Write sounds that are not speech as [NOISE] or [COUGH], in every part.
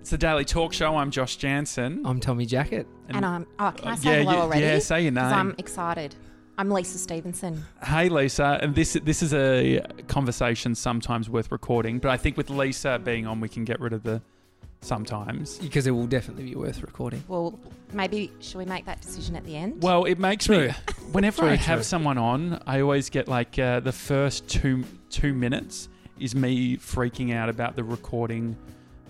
It's the Daily Talk Show. I'm Josh Janssen. I'm Tommy Jackett. And, I'm. Oh, can I Uh, say yeah, hello yeah, already? yeah, say your 'Cause name. I'm excited. I'm Lisa Stephenson. Hey, Lisa. And this this is a conversation sometimes worth recording, but I think with Lisa being on, we can get rid of the sometimes. Because it will definitely be worth recording. Well, maybe should we make that decision at the end? Well, it makes True. me. [LAUGHS] Whenever I have true. someone on, I always get like uh, the first two two minutes is me freaking out about the recording,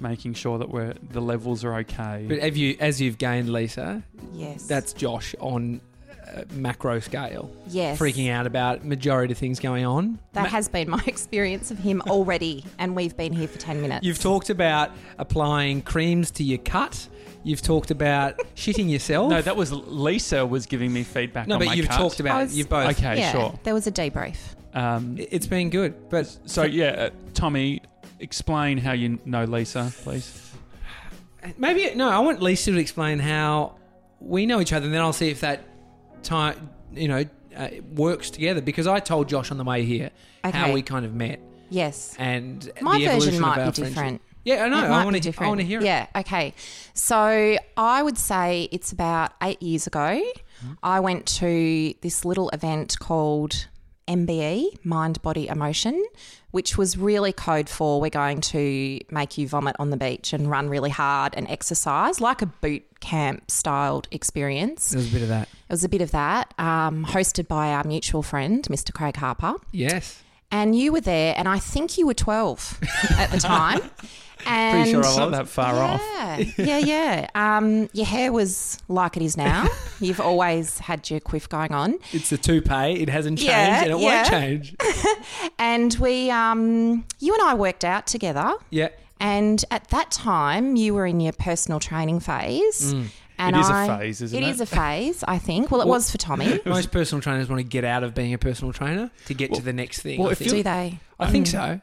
making sure that we're the levels are okay. But have you, as you've gained Lisa, yes. that's Josh on uh, macro scale, yes. freaking out about majority of things going on. That Ma- has been my [LAUGHS] experience of him already, and we've been here for ten minutes. You've talked about applying creams to your cut. You've talked about [LAUGHS] shitting yourself. no, that was Lisa was giving me feedback. no, on but my you've cut. talked about I it. was- You've both. Okay, yeah, sure. There was a debrief. Um, It- It's been good, but So yeah, uh, Tommy, explain how you know Lisa, please. maybe no. I want Lisa to explain how we know each other, and then I'll see if that time, you know, uh, works together. Because I told Josh on the way here how we kind of met, Yes. and My the version might of be our friendship. different. Yeah, I know. It I want to. I want to hear it. Yeah, okay. So I would say it's about eight years ago. Mm-hmm. I went to this little event called MBE, Mind, Body, Emotion, which was really code for we're going to make you vomit on the beach and run really hard and exercise, like a boot camp styled experience. It was a bit of that. It was a bit of that, um, hosted by our mutual friend, Mr. Craig Harper. Yes. And you were there, and I think you were 12 at the [LAUGHS] time. And Pretty sure I It's not that far off. yeah, yeah, yeah. Um, your hair was like it is now. [LAUGHS] You've always had your quiff going on, It's the toupee. It hasn't changed, Yeah, and it yeah. won't change. [LAUGHS] and we, um, you and I worked out together. Yeah. And at that time, you were in your personal training phase. And It is a I- phase, isn't It it? is a phase, I think. Well, it Well- was for Tommy. [LAUGHS] Most personal trainers want to get out of being a personal trainer to get to the next thing. well, I think. Do they? I think so.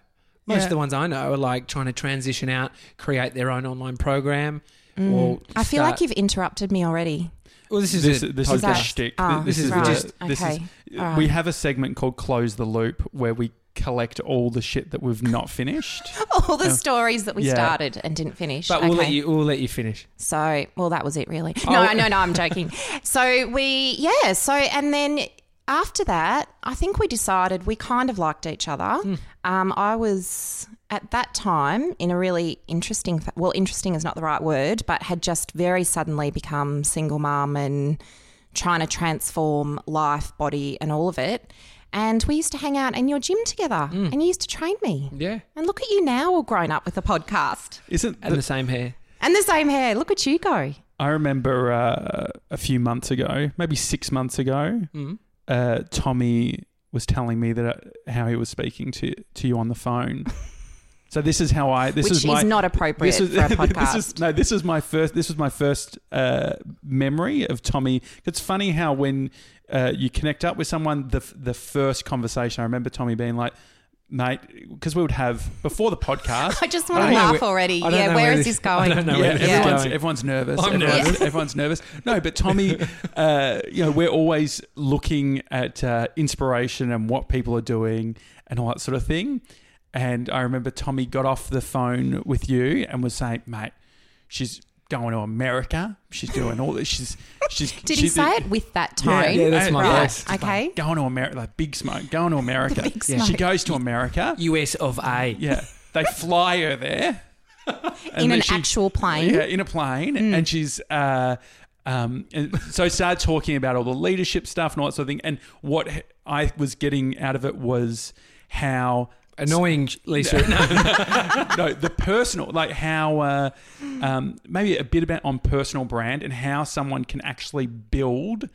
Most Yeah. of the ones I know are like trying to transition out, create their own online program. Or Mm. I feel start- like you've interrupted me already. Well, this is This, a this is the shtick. Oh, this is right. the, this Okay. is. All We have a segment called "Close the Loop" where we collect all the shit that we've not finished. [LAUGHS] All the Yeah. stories that we Yeah. started and didn't finish. But we'll let you. We'll let you finish. So, well, that was it, really. Oh. No, no, no, I'm joking. [LAUGHS] So we, yeah. So, and then after that, I think we decided we kind of liked each other. Hmm. Um, I was at that time in a really interesting, fa- well, interesting is not the right word, but had just very suddenly become single mum and trying to transform life, body, and all of it. And we used to hang out in your gym together, Hmm. and you used to train me. Yeah. And look at you now, all grown up with a podcast Isn't And the, the same hair. and the same hair. Look at you go. I remember uh, a few months ago, maybe six months ago, Mm. Uh, Tommy was telling me that uh, how he was speaking to to you on the phone. [LAUGHS] so this is how I. This which is is my. not appropriate this is, for a podcast. [LAUGHS] this is no. This is my first. This was my first uh, memory of Tommy. It's funny how when uh, you connect up with someone, the the first conversation. I remember Tommy being like, "Mate," because we would have before the podcast. [LAUGHS] I just want to laugh where- already. Yeah, where where is this- this going? I don't know yeah, where this is everyone's, going. everyone's nervous. I'm everyone's, nervous. everyone's nervous. No, but Tommy, [LAUGHS] uh, you know, we're always looking at uh, inspiration and what people are doing and all that sort of thing. And I remember Tommy got off the phone with you and was saying, "Mate, she's going to America. She's doing all this. She's she's." [LAUGHS] Did he she's say it with that tone? Yeah, Yeah, that's my yeah. voice. Okay. Going to America, like big smoke. Going to [LAUGHS] America. big She goes to America. US of A. Yeah, they [LAUGHS] fly her there In an she- actual plane. Yeah, in a plane, and she's. Uh, um, and so started talking about all the leadership stuff and all that sort of thing. And what I was getting out of it was how Annoying, Lisa. [LAUGHS] no, the personal, like how uh, um, maybe a bit about on personal brand and how someone can actually build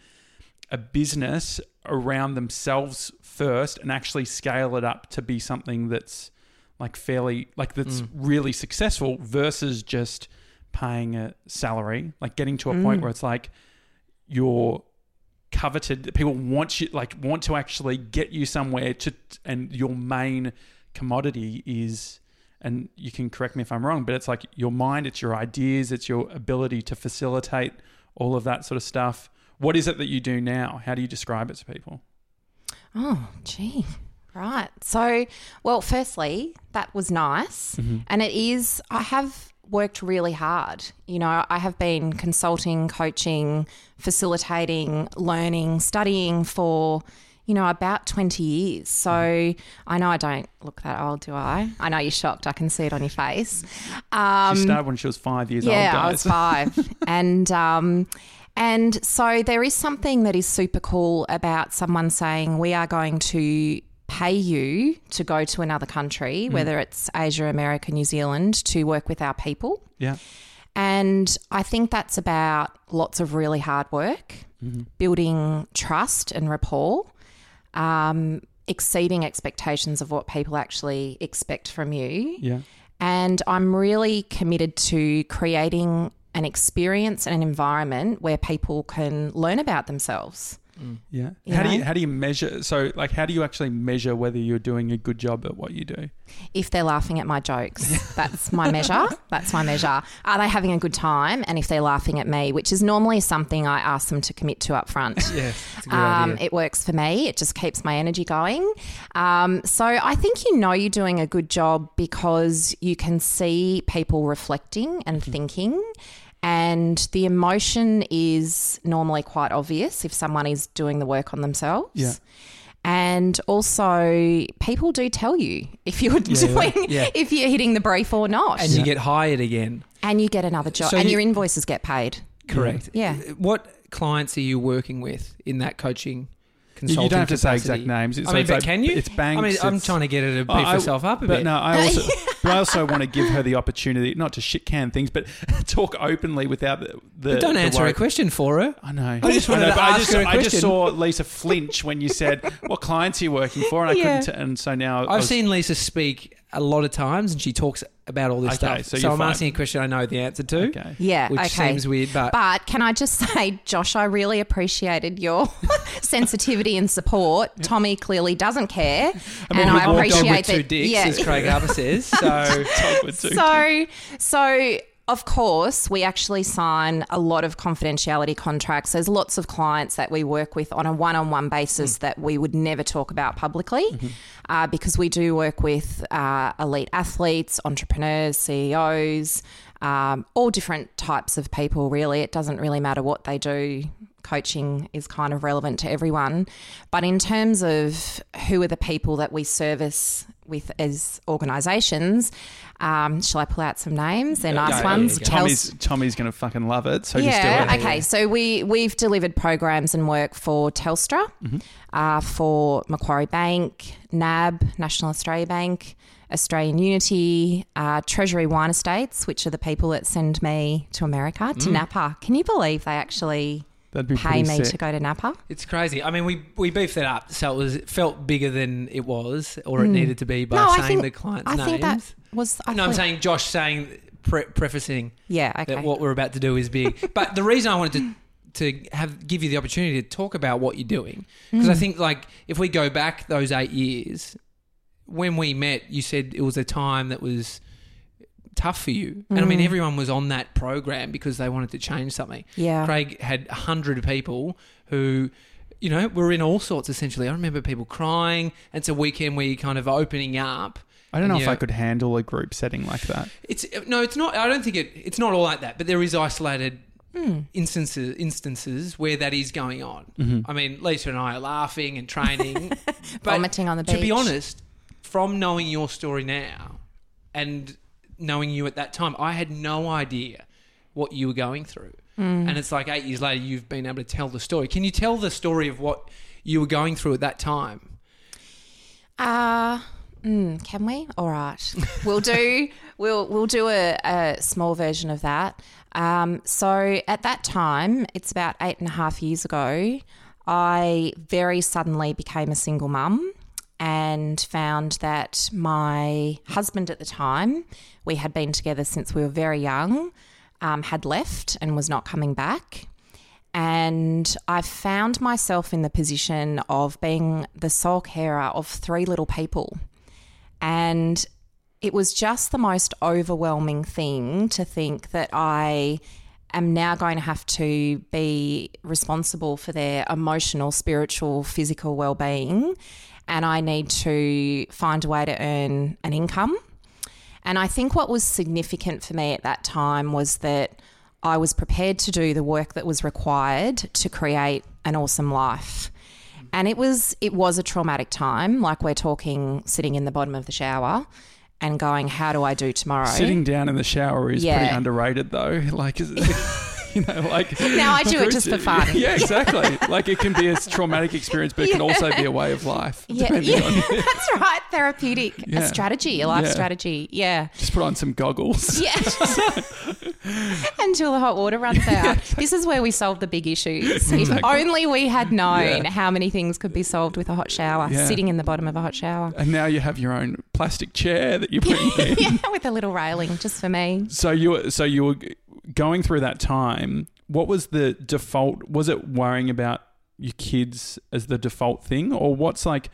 a business around themselves first and actually scale it up to be something that's like fairly like that's really successful versus just paying a salary like getting to a point where it's like you're coveted people want you like want to actually get you somewhere to and your main commodity is and you can correct me if I'm wrong but it's like your mind it's your ideas it's your ability to facilitate all of that sort of stuff what is it that you do now how do you describe it to people Oh, gee. Right. So, well, firstly, that was nice. Mm-hmm. And it is, I have worked really hard. You know, I have been consulting, coaching, facilitating, learning, studying for, you know, about 20 years. So I know I don't look that old, do I? I know you're shocked. I can see it on your face. Um, she started when she was five years yeah, old. I was [LAUGHS] five, and um, and so there is something that is super cool about someone saying we are going to pay you to go to another country, Mm. whether it's Asia, America, New Zealand, to work with our people. Yeah. And I think that's about lots of really hard work, Mm-hmm. building trust and rapport, um, exceeding expectations of what people actually expect from you. Yeah. And I'm really committed to creating an experience and an environment where people can learn about themselves. Yeah. You how do you how do you measure so like how do you actually measure whether you're doing a good job at what you do? If they're laughing at my jokes, [LAUGHS] that's my measure. That's my measure. Are they having a good time? And if they're laughing at me, which is normally something I ask them to commit to up front. [LAUGHS] Yeah, it's a good Um, it works for me. It just keeps my energy going. Um, so I think you know you're doing a good job because you can see people reflecting and Mm-hmm. thinking. And the emotion is normally quite obvious if someone is doing the work on themselves. Yeah. And also, people do tell you if you're doing, yeah. if you're hitting the brief or not, and you get hired again. and you get another job, So and you- your invoices get paid. Correct. Yeah. What clients are you working with in that coaching? You, Consulting you don't have to say exact names. It's, I mean, it's but like- can you? It's banks. I mean, I'm trying to get her to beef I- herself up a but bit. no, I also, [LAUGHS] [LAUGHS] but I also want to give her the opportunity not to shit can things, but [LAUGHS] talk openly without the. the But don't the answer worry. a question for her. I know. I just wanted know, to but I ask just, her a I just saw Lisa flinch when you said what clients are you working for, and I Yeah. couldn't. T- and so now I I've was- seen Lisa speak a lot of times, and she talks about all this Okay, stuff. so So, I'm fine. asking a question I know the answer to, Okay. Yeah. which okay. seems weird, but, But can I just [LAUGHS] say, Josh, I really appreciated your sensitivity and support. Tommy clearly doesn't care, mean, and I appreciate with two that. dicks, yeah. as Craig Harper says. So Talk with two so, so of course, we actually sign a lot of confidentiality contracts. There's lots of clients that we work with on a one-on-one basis that we would never talk about publicly, uh, because we do work with uh, elite athletes, entrepreneurs, CEOs, um, all different types of people. Really, it doesn't really matter what they do. Coaching is kind of relevant to everyone, but in terms of who are the people that we service with as organisations, um, shall I pull out some names? They're nice yeah, ones. yeah, yeah. Tommy's Tommy's going to fucking love it. So Yeah. just do it. Okay. So we we've delivered programs and work for Telstra, Mm-hmm. uh, for Macquarie Bank, NAB, National Australia Bank, Australian Unity, uh, Treasury Wine Estates, which are the people that send me to America Mm. to Napa. Can you believe they actually That'd be pay me sick. to go to Napa? it's crazy. I mean, we we beefed it up, so it was it felt bigger than it was, or it needed to be by no, saying I think the client's I names. think that was. I no, I'm saying Josh saying pre- prefacing Yeah. Okay. that what we're about to do is big. [LAUGHS] but the reason I wanted to to have give you the opportunity to talk about what you're doing because Hmm. I think like if we go back those eight years when we met, you said it was a time that was tough for you, and I mean mm. everyone was on that program because they wanted to change something. Yeah. Craig had a hundred people who. You know, were in all sorts essentially. I remember people crying. It's a weekend where you're kind of opening up. I don't know if I could handle a group setting like that. it's uh, no, it's not. I don't think it. It's not all like that. But there is isolated hmm. instances instances where that is going on. Mm-hmm. I mean, Lisa and I are laughing and training, [LAUGHS] but Vomiting on the beach. To be honest, from knowing your story now and knowing you at that time, I had no idea what you were going through. And it's like eight years later, you've been able to tell the story. Can you tell the story of what you were going through at that time? Uh mm, can we? All right, we'll do. [LAUGHS] We'll we'll do a, a small version of that. Um, so at that time, it's about eight and a half years ago. I very suddenly became a single mum and found that my husband at the time, we had been together since we were very young, um, had left and was not coming back. And I found myself in the position of being the sole carer of three little people. And it was just the most overwhelming thing to think that I am now going to have to be responsible for their emotional, spiritual, physical well being. And I need to find a way to earn an income. And I think what was significant for me at that time was that I was prepared to do the work that was required to create an awesome life. And it was it was a traumatic time, like we're talking sitting in the bottom of the shower and going, How do I do tomorrow? Sitting down in the shower is Yeah. pretty underrated, though. [LAUGHS] Like, is [LAUGHS] [LAUGHS] you know, like Now I do it just for fun. Yeah, [LAUGHS] exactly. like it can be a traumatic experience, but it can also be a way of life. Yeah, yeah on- [LAUGHS] that's right. Therapeutic, Yeah. a strategy, a life Yeah. strategy. Yeah. just put on some goggles. Yeah. Until the hot water runs out. This is where we solve the big issues. If only we had known how many things could be solved with a hot shower, sitting in the bottom of a hot shower. And now you have your own plastic chair that you bring in. yeah, with a little railing just for me. So you were, so you were going through that time. What was the default? Was it worrying about your kids as the default thing, or what's like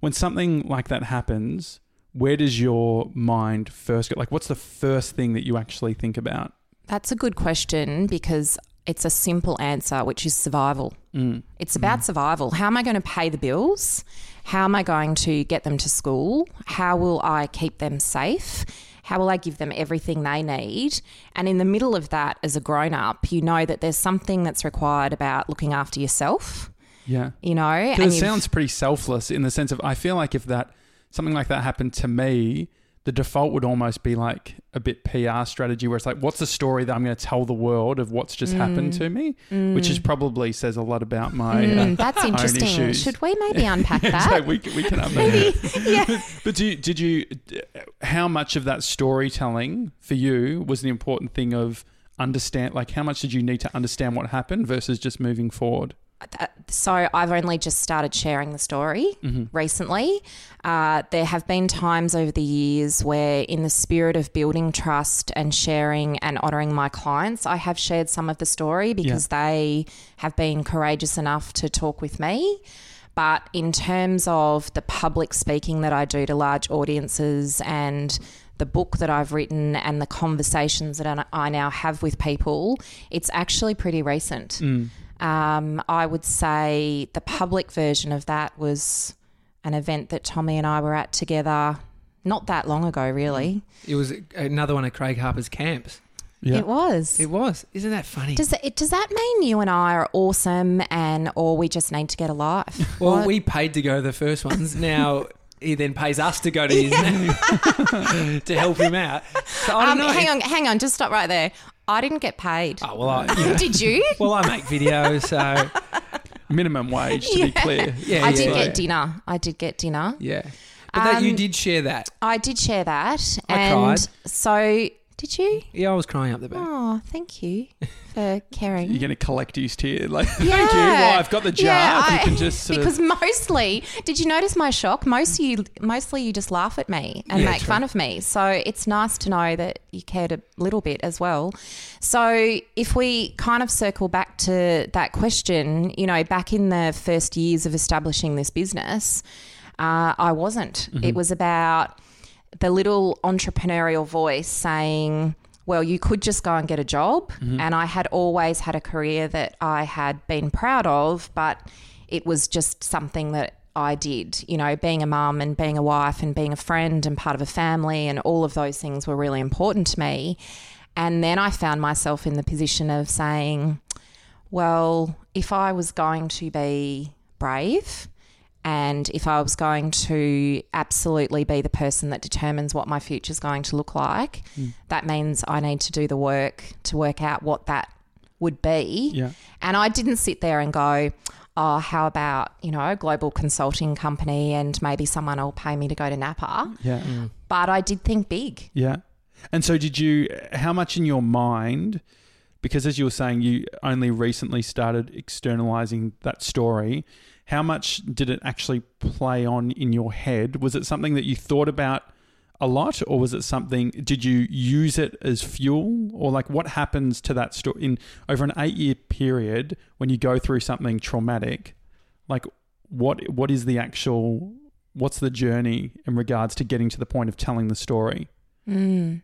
when something like that happens? Where does your mind first go? Like, what's the first thing that you actually think about? That's a good question because it's a simple answer, which is survival. Mm. It's about survival. How am I going to pay the bills? How am I going to get them to school? How will I keep them safe? How will I give them everything they need? And in the middle of that, as a grown up, you know that there's something that's required about looking after yourself, Yeah, you know? It sounds pretty selfless in the sense of I feel like if that something like that happened to me, the default would almost be like a bit PR strategy where it's like, what's the story that I'm going to tell the world of what's just happened to me, which is probably says a lot about my. uh, Mm, that's own interesting. issues. Should we maybe unpack [LAUGHS] Yeah, that? so we, we can unpack Maybe, it. [LAUGHS] yeah. But do you, did you? How much of that storytelling for you was the important thing of understand? Like, how much did you need to understand what happened versus just moving forward? Uh, so I've only just started sharing the story recently. Uh, there have been times over the years where, in the spirit of building trust and sharing and honouring my clients, I have shared some of the story because they have been courageous enough to talk with me. But in terms of the public speaking that I do to large audiences and the book that I've written and the conversations that I now have with people, it's actually pretty recent. Um, I would say the public version of that was an event that Tommy and I were at together not that long ago, really. It was another one of Craig Harper's camps. Yeah. It was. It was. Isn't that funny? does, it, does that mean you and I are awesome and or we just need to get a life? [LAUGHS] well, What? we paid to go to the first ones. Now he then pays us to go to his [LAUGHS] [LAUGHS] to help him out. So I don't um, know. hang on, hang on, just stop right there. I didn't get paid. Oh, well, I, [LAUGHS] know, Did you? well, I make videos, so Minimum wage, to be clear. yeah, I yeah, did yeah. get dinner. I did get dinner. Yeah, but that you Um, did share that. I did share that. I and cried. so did you? Yeah, I was crying up the back. Oh, thank you for [LAUGHS] caring. You're going to collect his tear. Like, Yeah. [LAUGHS] thank you. Well, I've got the jar. Yeah, if you can just sort because of. mostly, did you notice my shock? Most you, mostly you just laugh at me and Yeah, make fun of me. So it's nice to know that you cared a little bit as well. So if we kind of circle back to that question, you know, back in the first years of establishing this business, uh, I wasn't. Mm-hmm. It was about the little entrepreneurial voice saying, well, you could just go and get a job. Mm-hmm. And I had always had a career that I had been proud of, but it was just something that I did. You know, being a mum and being a wife and being a friend and part of a family and all of those things were really important to me. And then I found myself in the position of saying, well, if I was going to be brave and if I was going to absolutely be the person that determines what my future is going to look like, hmm. that means I need to do the work to work out what that would be. Yeah. And I didn't sit there and go, oh, how about, you know, a global consulting company and maybe someone will pay me to go to Napa. Yeah. But I did think big. Yeah. And so, did you, how much in your mind, because as you were saying, you only recently started externalizing that story, how much did it actually play on in your head? Was it something that you thought about a lot, or was it something, did you use it as fuel? Or like what happens to that story in over an eight year period when you go through something traumatic? Like, what what is the actual what's the journey in regards to getting to the point of telling the story Mm.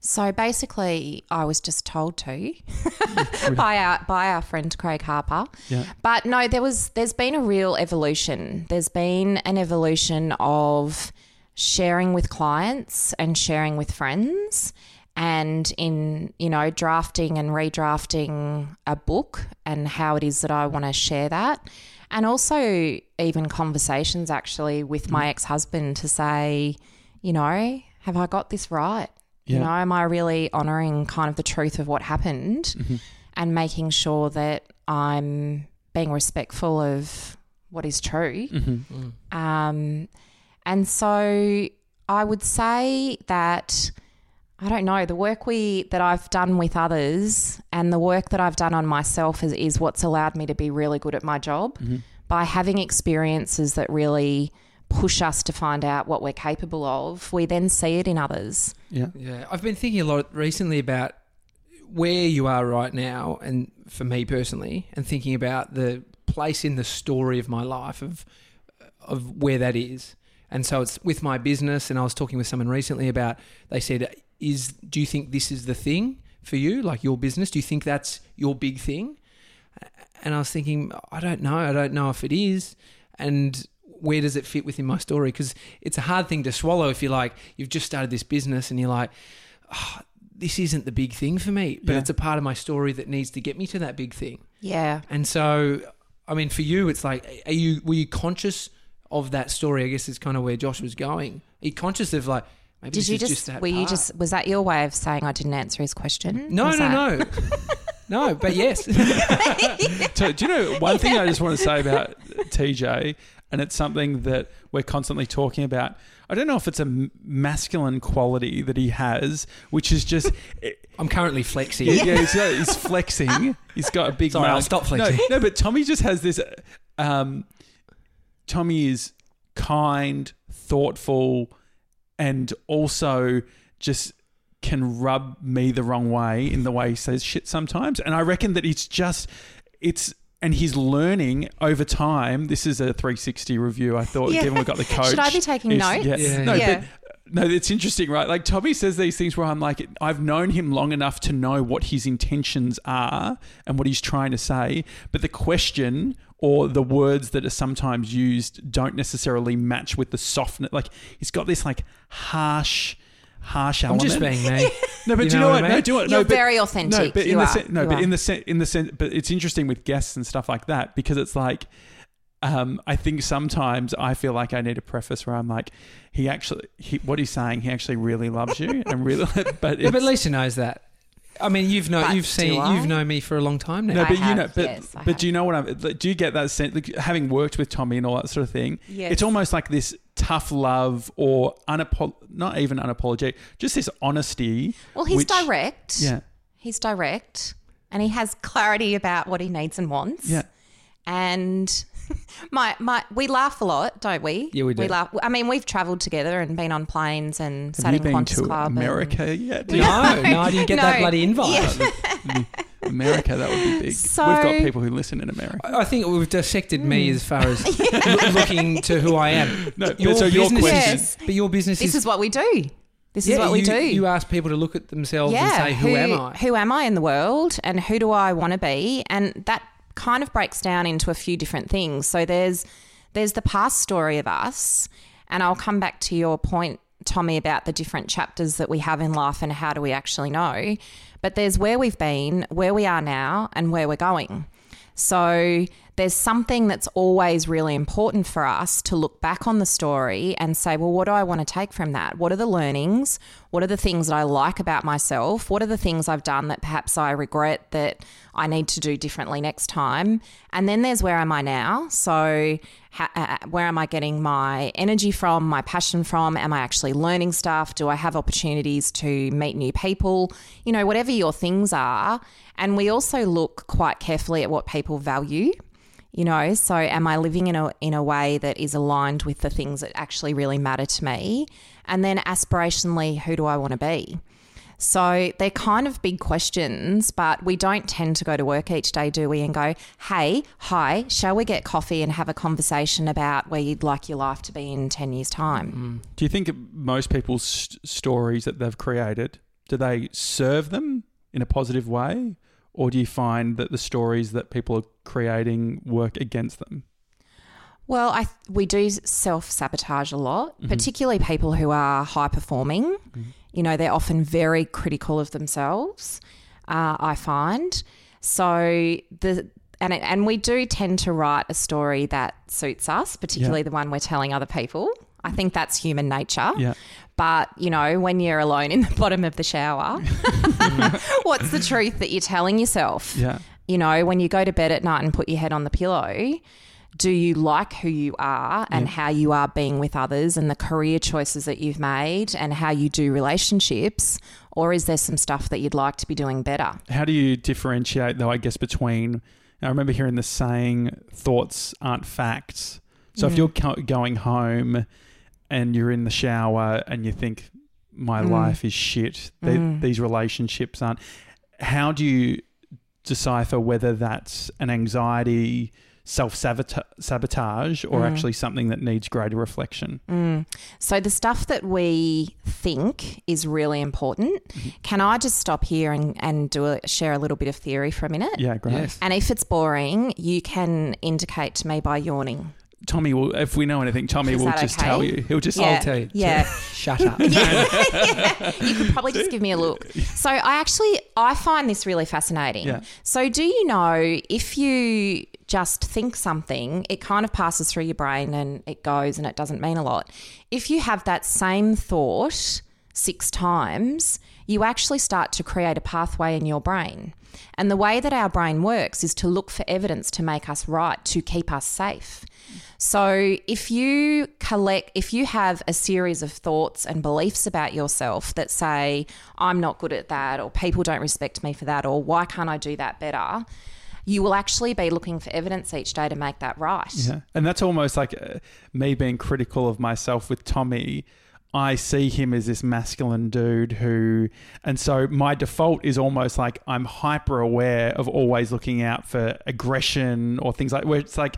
So basically, I was just told to [LAUGHS] by our by our friend Craig Harper. yeah But no, there was there's been a real evolution. There's been an evolution of sharing with clients and sharing with friends and in you know drafting and redrafting a book and how it is that I want to share that and also even conversations actually with my ex-husband to say you know have I got this right? You know am I really honoring kind of the truth of what happened mm-hmm. and making sure that I'm being respectful of what is true? Mm-hmm. Mm. Um, and so I would say that I don't know the work we that I've done with others and the work that I've done on myself is, is what's allowed me to be really good at my job mm-hmm. by having experiences that really push us to find out what we're capable of. We then see it in others. Yeah. Yeah, I've been thinking a lot recently about where you are right now, and for me personally, and thinking about the place in the story of my life of of where that is. And so it's with my business, and I was talking with someone recently about. They said, "Is do you think this is the thing for you, like your business? Do you think that's your big thing?" And I was thinking, I don't know. I don't know if it is, and where does it fit within my story? Because it's a hard thing to swallow if you're like you've just started this business and you're like, oh, this isn't the big thing for me, but Yeah. it's a part of my story that needs to get me to that big thing. Yeah. And so, I mean, for you, it's like, are you were you conscious of that story? I guess is kind of where Josh was going. Are you conscious of like maybe Did this you is just, just that were you part? just was that your way of saying I didn't answer his question? no, Was no, that- no, [LAUGHS] no, but yes, [LAUGHS] [LAUGHS] So, do you know one thing I just want to say about TJ, and it's something that we're constantly talking about. I don't know if it's a masculine quality that he has, which is just [LAUGHS] I'm currently flexing. yeah, yeah he's, he's flexing. He's got a big Sorry, mouth. I'll stop No, flexing. no, but Tommy just has this. Um, Tommy is kind, thoughtful, and also just can rub me the wrong way in the way he says shit sometimes. And I reckon that it's just it's and he's learning over time. This is a 360 review. I thought, Yeah. given we got the coach, [LAUGHS] Should I be taking notes? Yeah. Yeah. No, Yeah. but no, it's interesting, right? Like Tommy says these things where I'm like, I've known him long enough to know what his intentions are and what he's trying to say, but the question or the words that are sometimes used don't necessarily match with the softness. Like he's got this like harsh, harsh I'm just being me. [LAUGHS] no, but you do you know know what what? I No, do you know what? You're no, but, very no, authentic. but in You the are. sen- no, You but are. in the sen- in the sen- but it's interesting with guests and stuff like that because it's like. Um, I think sometimes I feel like I need a preface where I'm like, he actually, he, what he's saying, he actually really loves you, and really, [LAUGHS] but Yeah, but Lisa knows that. I mean, you've known, But you've seen, you've known me for a long time now. no, I but you have, know, but yes, but do you know what I'm? like, Do you get that sense? Like, having worked with Tommy and all that sort of thing, Yes. it's almost like this tough love or unapo- not even unapologetic, just this honesty. Well, he's which- direct. Yeah, He's direct and he has clarity about what he needs and wants. yeah. And my my we laugh a lot, don't we? Yeah, we do. We laugh. I mean, we've travelled together and been on planes and Have sat you in been Qantas to Club. and- America yet? no, no, I didn't get that bloody invite. Yeah. America, that would be big. So- We've got people who listen in America. I I think we've dissected me Hmm. as far as [LAUGHS] loo- looking to who I am. [LAUGHS] No, but so your business question- is, but your business This is, is what we do. This yeah, is what we do. You ask people to look at themselves and say, "Who, am I?" Who am I in the world, and who do I want to be? And that kind of breaks down into a few different things. So there's there's the past story of us, and I'll come back to your point, Tommy, about the different chapters that we have in life and how do we actually know. But there's where we've been, where we are now, and where we're going. So there's something that's always really important for us to look back on the story and say, well, what do I want to take from that? What are the learnings? What are the things that I like about myself? What are the things I've done that perhaps I regret that I need to do differently next time? And then there's where am I now? So, ha- uh, where am I getting my energy from, my passion from? Am I actually learning stuff? Do I have opportunities to meet new people? You know, whatever your things are. And we also look quite carefully at what people value. You know, so am I living in a in a way that is aligned with the things that actually really matter to me? And then aspirationally, who do I want to be? So they're kind of big questions, but we don't tend to go to work each day, do we? And go, hey, hi, shall we get coffee and have a conversation about where you'd like your life to be in 10 years' time? Mm. Do you think most people's st- stories that they've created do they serve them in a positive way, or do you find that the stories that people are creating work against them? Well, I we do self sabotage a lot, particularly people who are high performing. You know, they're often very critical of themselves. Uh, I find so the and it, and we do tend to write a story that suits us, particularly the one we're telling other people. I think that's human nature. Yeah. But, you know, when you're alone in the [LAUGHS] bottom of the shower, [LAUGHS] what's the truth that you're telling yourself? Yeah. You know, when you go to bed at night and put your head on the pillow, do you like who you are and how you are being with others and the career choices that you've made and how you do relationships? Or is there some stuff that you'd like to be doing better? How do you differentiate, though, I guess, between. I remember hearing the saying, thoughts aren't facts. So if mm. you're co- going home and you're in the shower and you think, my mm. life is shit, they, mm. these relationships aren't. How do you decipher whether that's an anxiety, self sabotage, or mm. actually something that needs greater reflection? So the stuff that we think is really important. Mm-hmm. Can I just stop here and, and do a, share a little bit of theory for a minute? Yeah, great. Yes. And if it's boring, you can indicate to me by yawning. Tommy will, if we know anything, Tommy Is will that just okay? tell you. He'll just, Yeah. I'll tell you. Yeah. Shut up. [LAUGHS] [LAUGHS] [LAUGHS] you could probably just give me a look. So I actually I find this really fascinating. Yeah. So do you know if you just think something, it kind of passes through your brain and it goes and it doesn't mean a lot. If you have that same thought six times, you actually start to create a pathway in your brain. And the way that our brain works is to look for evidence to make us right, to keep us safe. So if you collect, if you have a series of thoughts and beliefs about yourself that say, I'm not good at that, or people don't respect me for that, or why can't I do that better? You will actually be looking for evidence each day to make that right. Yeah. And that's almost like uh, me being critical of myself with Tommy. I see him as this masculine dude who, and so my default is almost like I'm hyper aware of always looking out for aggression or things like where it's like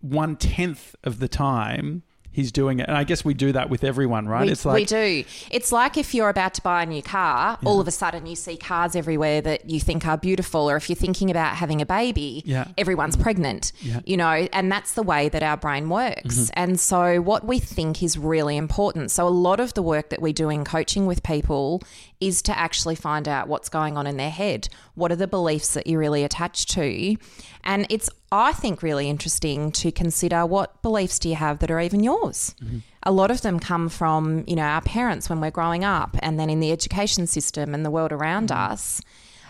one tenth of the time he's doing it. And I guess we do that with everyone, right? We, it's like, we do. It's like if you're about to buy a new car, all of a sudden you see cars everywhere that you think are beautiful, or if you're thinking about having a baby, Yeah. everyone's pregnant. Yeah. Mm-hmm. You know, and that's the way that our brain works. And so what we think is really important. So a lot of the work that we do in coaching with people is to actually find out what's going on in their head. What are the beliefs that you're really attached to? And it's I think really interesting to consider what beliefs do you have that are even yours. Mm-hmm. A lot of them come from, you know, our parents when we're growing up and then in the education system and the world around mm-hmm. us.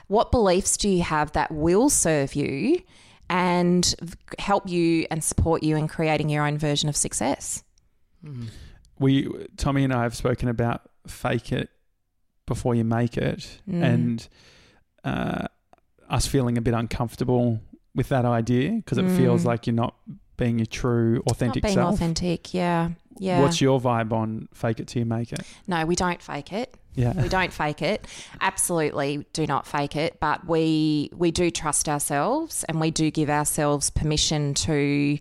What beliefs do you have that will serve you and help you and support you in creating your own version of success? Mm-hmm. we Tommy and I have spoken about fake it before you make it, Mm. and uh, us feeling a bit uncomfortable with that idea because it feels like you're not being your true, authentic Mm. Not being self. authentic, yeah. Yeah. What's your vibe on fake it till you make it? no, we don't fake it. Yeah, we don't fake it absolutely do not fake it but we we do trust ourselves and we do give ourselves permission to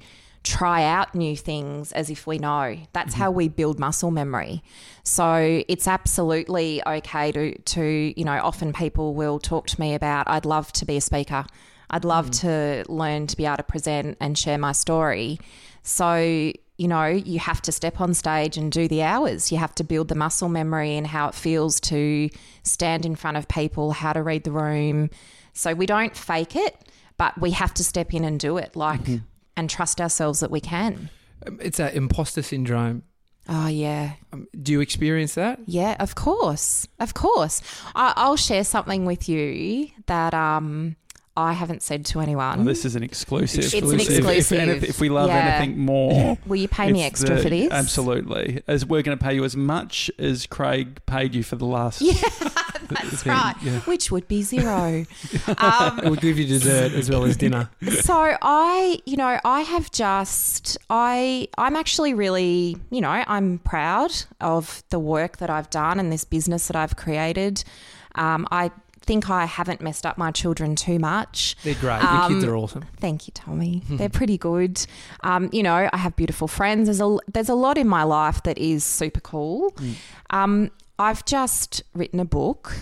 try out new things as if we know. That's how mm-hmm. we build muscle memory. So it's absolutely okay to to you know often people will talk to me about I'd love to be a speaker. I'd love mm-hmm. to learn to be able to present and share my story. So you know, you have to step on stage and do the hours. You have to build the muscle memory and how it feels to stand in front of people, how to read the room. So we don't fake it, but we have to step in and do it, like, mm-hmm. And trust ourselves that we can. Um, It's that imposter syndrome. Oh, yeah. Um, do you experience that? Yeah, of course. Of course. I, I'll share something with you that um, I haven't said to anyone. Well, this is an exclusive. It's an If- If, exclusive. anyth- if we love Yeah. anything more, [LAUGHS] Will you pay me extra the- for this? Absolutely, as we're going to pay you as much as Craig paid you for the last. Yeah, [LAUGHS] that's thing. right. Yeah. Which would be zero. [LAUGHS] um, It will give you dessert as well as dinner. so I, you know, I have just I I'm actually really, you know, I'm proud of the work that I've done and this business that I've created. Um, I think I haven't messed up my children too much. They're great. Your kids Um, are awesome. Thank you, Tommy. [LAUGHS] They're pretty good. Um, you know, I have beautiful friends. There's a there's a lot in my life that is super cool. Um, I've just written a book,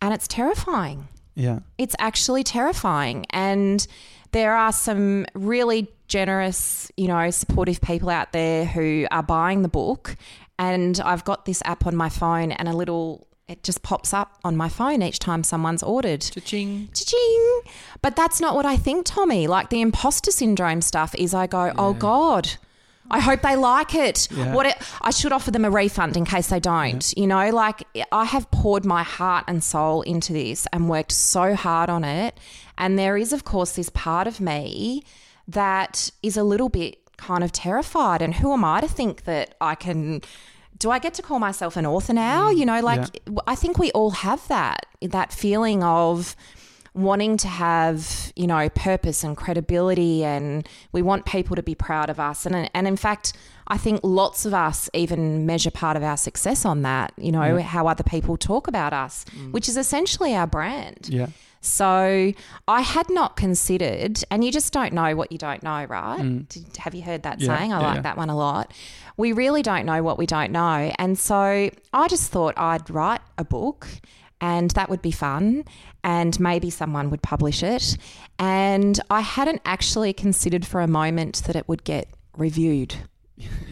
and it's terrifying. Yeah. It's actually terrifying. And there are some really generous, you know, supportive people out there who are buying the book. And I've got this app on my phone and a little, it just pops up on my phone each time someone's ordered. Cha-ching. Cha-ching. But that's not what I think, Tommy. Like the imposter syndrome stuff is I go, oh God, I hope they like it. Yeah. What it, I should offer them a refund in case they don't. You know, like I have poured my heart and soul into this and worked so hard on it. And there is, of course, this part of me that is a little bit kind of terrified. And who am I to think that I can? Do I get to call myself an author now? You know, like I think we all have that that feeling of wanting to have you know purpose and credibility and we want people to be proud of us and and in fact I think lots of us even measure part of our success on that you know how other people talk about us which is essentially our brand Yeah. so I had not considered, and you just don't know what you don't know, right? Did, have you heard that Mm. Yeah, saying? I yeah, like yeah. that one a lot. We really don't know what we don't know. And so I just thought I'd write a book and that would be fun and maybe someone would publish it. And I hadn't actually considered for a moment that it would get reviewed.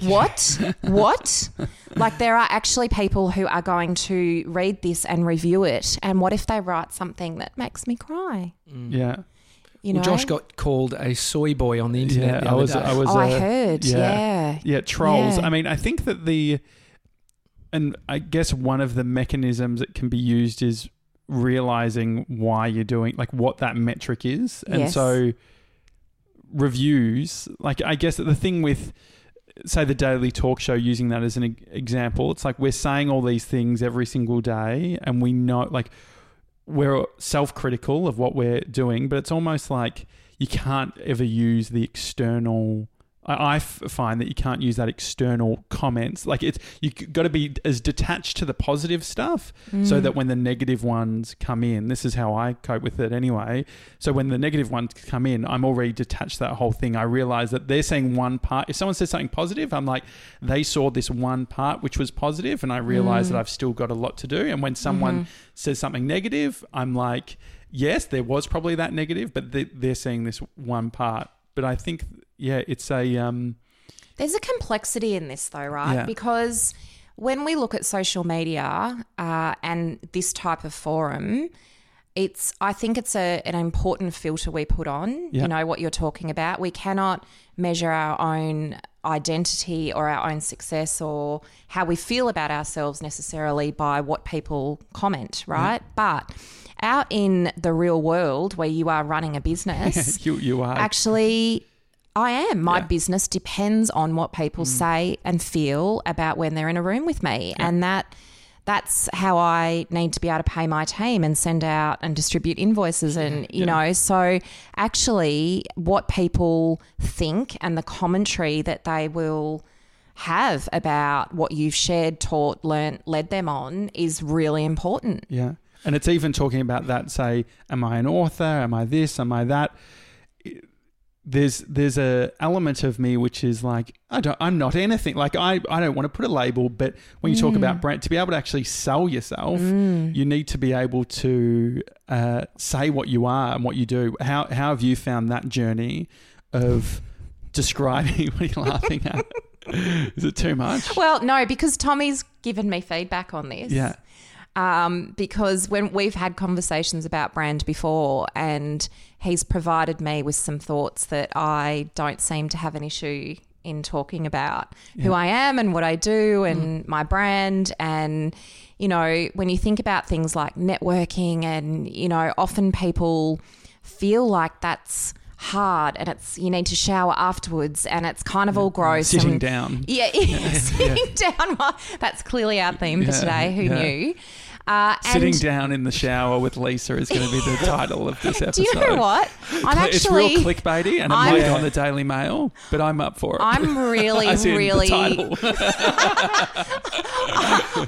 What? [LAUGHS] what? Like there are actually people who are going to read this and review it. And what if they write something that makes me cry? Yeah. You know? Well, Josh got called a soy boy on the internet Yeah. the I was. day. I was. oh, I uh, heard. yeah. Yeah. Yeah, trolls. Yeah. I mean, I think that the, and I guess one of the mechanisms that can be used is realizing why you're doing, like what that metric is. And Yes. so reviews, like I guess the thing with, say, the daily talk show, using that as an e- example, it's like we're saying all these things every single day and we know, like, we're self critical of what we're doing, but it's almost like you can't ever use the external. I, I f- find that you can't use that external comments. Like it's you got to be as detached to the positive stuff, so Mm. that when the negative ones come in, this is how I cope with it anyway. So when the negative ones come in, I'm already detached that whole thing. I realize that they're saying one part. If someone says something positive, I'm like, they saw this one part which was positive, and I realize Mm. that I've still got a lot to do. And when someone Mm-hmm. says something negative, I'm like, yes, there was probably that negative, but they, they're seeing this one part. But I think, yeah, it's a um, There's a complexity in this, though, right? Yeah. Because when we look at social media uh, and this type of forum, it's I think it's a, an important filter we put on. Yeah. You know what you're talking about. We cannot measure our own identity or our own success or how we feel about ourselves necessarily by what people comment, right? But out in the real world where you are running a [LAUGHS] business, you you are actually I am. My Yeah. Mm. business depends on what people say and feel about when they're in a room with me. And that that's how I need to be able to pay my team and send out and distribute invoices and you Yeah. know, so actually what people think and the commentary that they will have about what you've shared, taught, learnt, led them on is really important. Yeah. And it's even talking about that, say, am I an author? Am I this? Am I that? There's there's a element of me which is like I don't I'm not anything. Like I, I don't want to put a label but when you talk about brand to be able to actually sell yourself you need to be able to uh, say what you are and what you do. How how have you found that journey of describing [LAUGHS] what are you laughing at is it too much? Well, no, because Tommy's given me feedback on this. yeah um, because when we've had conversations about brand before, and he's provided me with some thoughts that I don't seem to have an issue in talking about who I am and what I do and my brand. And, you know, when you think about things like networking, and, you know, often people feel like that's hard and it's you need to shower afterwards and it's kind of all gross sitting and, down yeah, [LAUGHS] [LAUGHS] sitting down. Well, that's clearly our theme for today. Who yeah. knew? Uh, and Sitting down in the shower with Lisa is going to be the [LAUGHS] title of this episode. Do you know what? I'm Cl- it's real clickbaity, and I'm- go on the Daily Mail, but I'm up for it. I'm really, As in the really.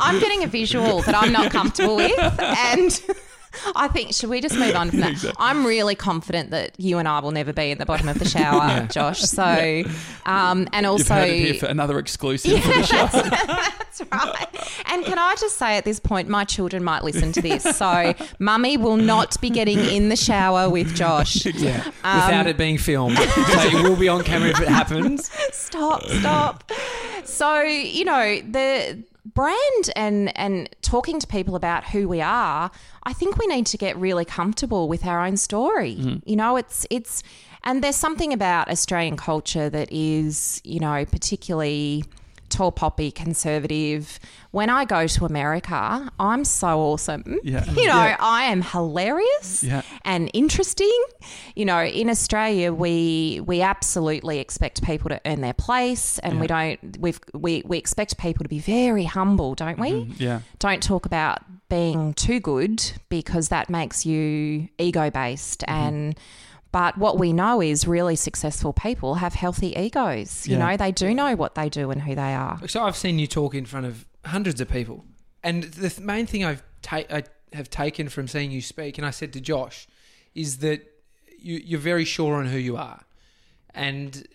I'm getting a visual that I'm not comfortable with, and I think should we just move on from that? [LAUGHS] I'm really confident that you and I will never be in the bottom of the shower, [LAUGHS] Yeah. Josh. So, um, and You've also heard it here for another exclusive for the show. [LAUGHS] That's right. And can I just say at this point, my children might listen to this. So, mummy will not be getting in the shower with Josh. Yeah, Um, without it being filmed, so it will be on camera if it happens. Stop, stop. So, you know, the brand and and talking to people about who we are, I think we need to get really comfortable with our own story. Mm-hmm. You know, it's it's and there's something about Australian culture that is, you know, particularly tall poppy conservative. When I go to America, I'm so awesome. Yeah. [LAUGHS] You know, Yeah. I am hilarious Yeah. and interesting. You know, in Australia, we we absolutely expect people to earn their place, and we don't. We've we we expect people to be very humble, don't we? Mm-hmm. Yeah. Don't talk about being too good because that makes you ego based mm-hmm. and. But what we know is really successful people have healthy egos. You Yeah. know, they do know what they do and who they are. So I've seen you talk in front of hundreds of people, and the th- main thing I've ta- I have taken from seeing you speak, and I said to Josh, is that you, you're very sure on who you are, and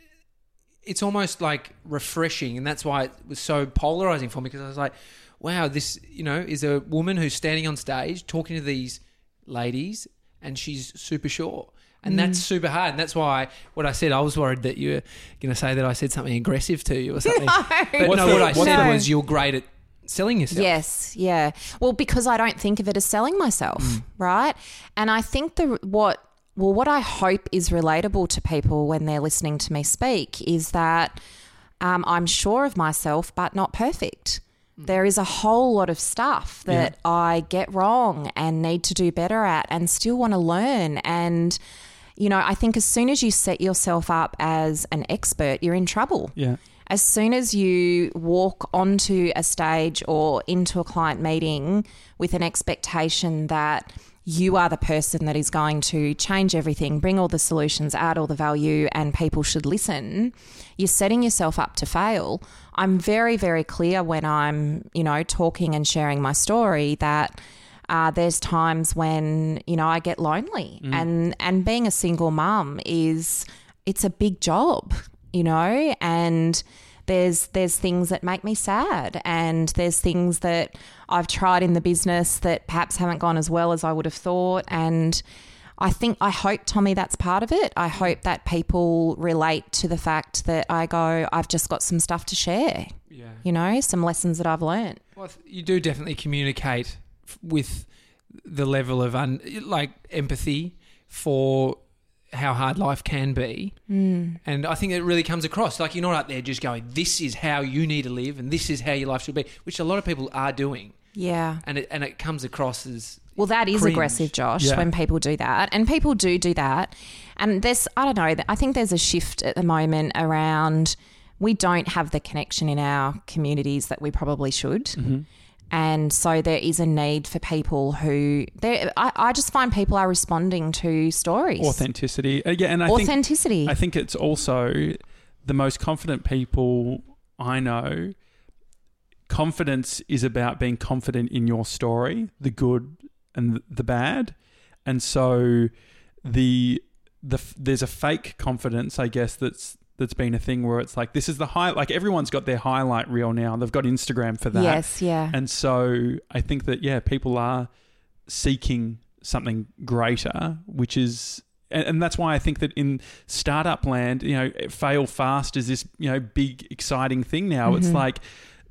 it's almost like refreshing, and that's why it was so polarizing for me because I was like, wow, this you know is a woman who's standing on stage talking to these ladies, and she's super sure. And that's mm. super hard. And that's why what I said, I was worried that you were going to say that I said something aggressive to you or something. [LAUGHS] no. But What's no, the- what I said the- was you're great at selling yourself. Yes, yeah. Well, because I don't think of it as selling myself, mm. right? And I think the what well what I hope is relatable to people when they're listening to me speak is that um, I'm sure of myself, but not perfect. Mm. There is a whole lot of stuff that I get wrong and need to do better at, and still want to learn. And you know, I think as soon as you set yourself up as an expert, you're in trouble Yeah. as soon as you walk onto a stage or into a client meeting with an expectation that you are the person that is going to change everything, bring all the solutions, add all the value, and people should listen, you're setting yourself up to fail. I'm very, very clear when I'm, you know, talking and sharing my story that uh, there's times when you know I get lonely, and and being a single mum is it's a big job, you know, and there's there's things that make me sad, and there's things that I've tried in the business that perhaps haven't gone as well as I would have thought, and I think I hope Tommy that's part of it. I hope that people relate to the fact that I go, I've just got some stuff to share, Yeah. you know, some lessons that I've learned. Well, you do definitely communicate with the level of un- like empathy for how hard life can be, mm. and I think it really comes across. Like you're not out there just going, "This is how you need to live, and this is how your life should be," which a lot of people are doing, Yeah. and it and it comes across as Well, that is Cringe. aggressive, Josh, Yeah. when people do that. And people do do that. And there's, I don't know, I think there's a shift at the moment around we don't have the connection in our communities that we probably should. Mm-hmm. And so there is a need for people who, there- I, I just find people are responding to stories. Authenticity. Uh, yeah, and I think Authenticity. I think it's also the most confident people I know. Confidence is about being confident in your story, the good and the bad, and so the the there's a fake confidence, I guess that's that's been a thing where it's like this is the high like everyone's got their highlight reel now. They've got Instagram for that. yes, yeah. And so I think that yeah, people are seeking something greater, which is and, and that's why I think that in startup land, you know, fail fast is this, you know, big exciting thing now. It's mm-hmm. like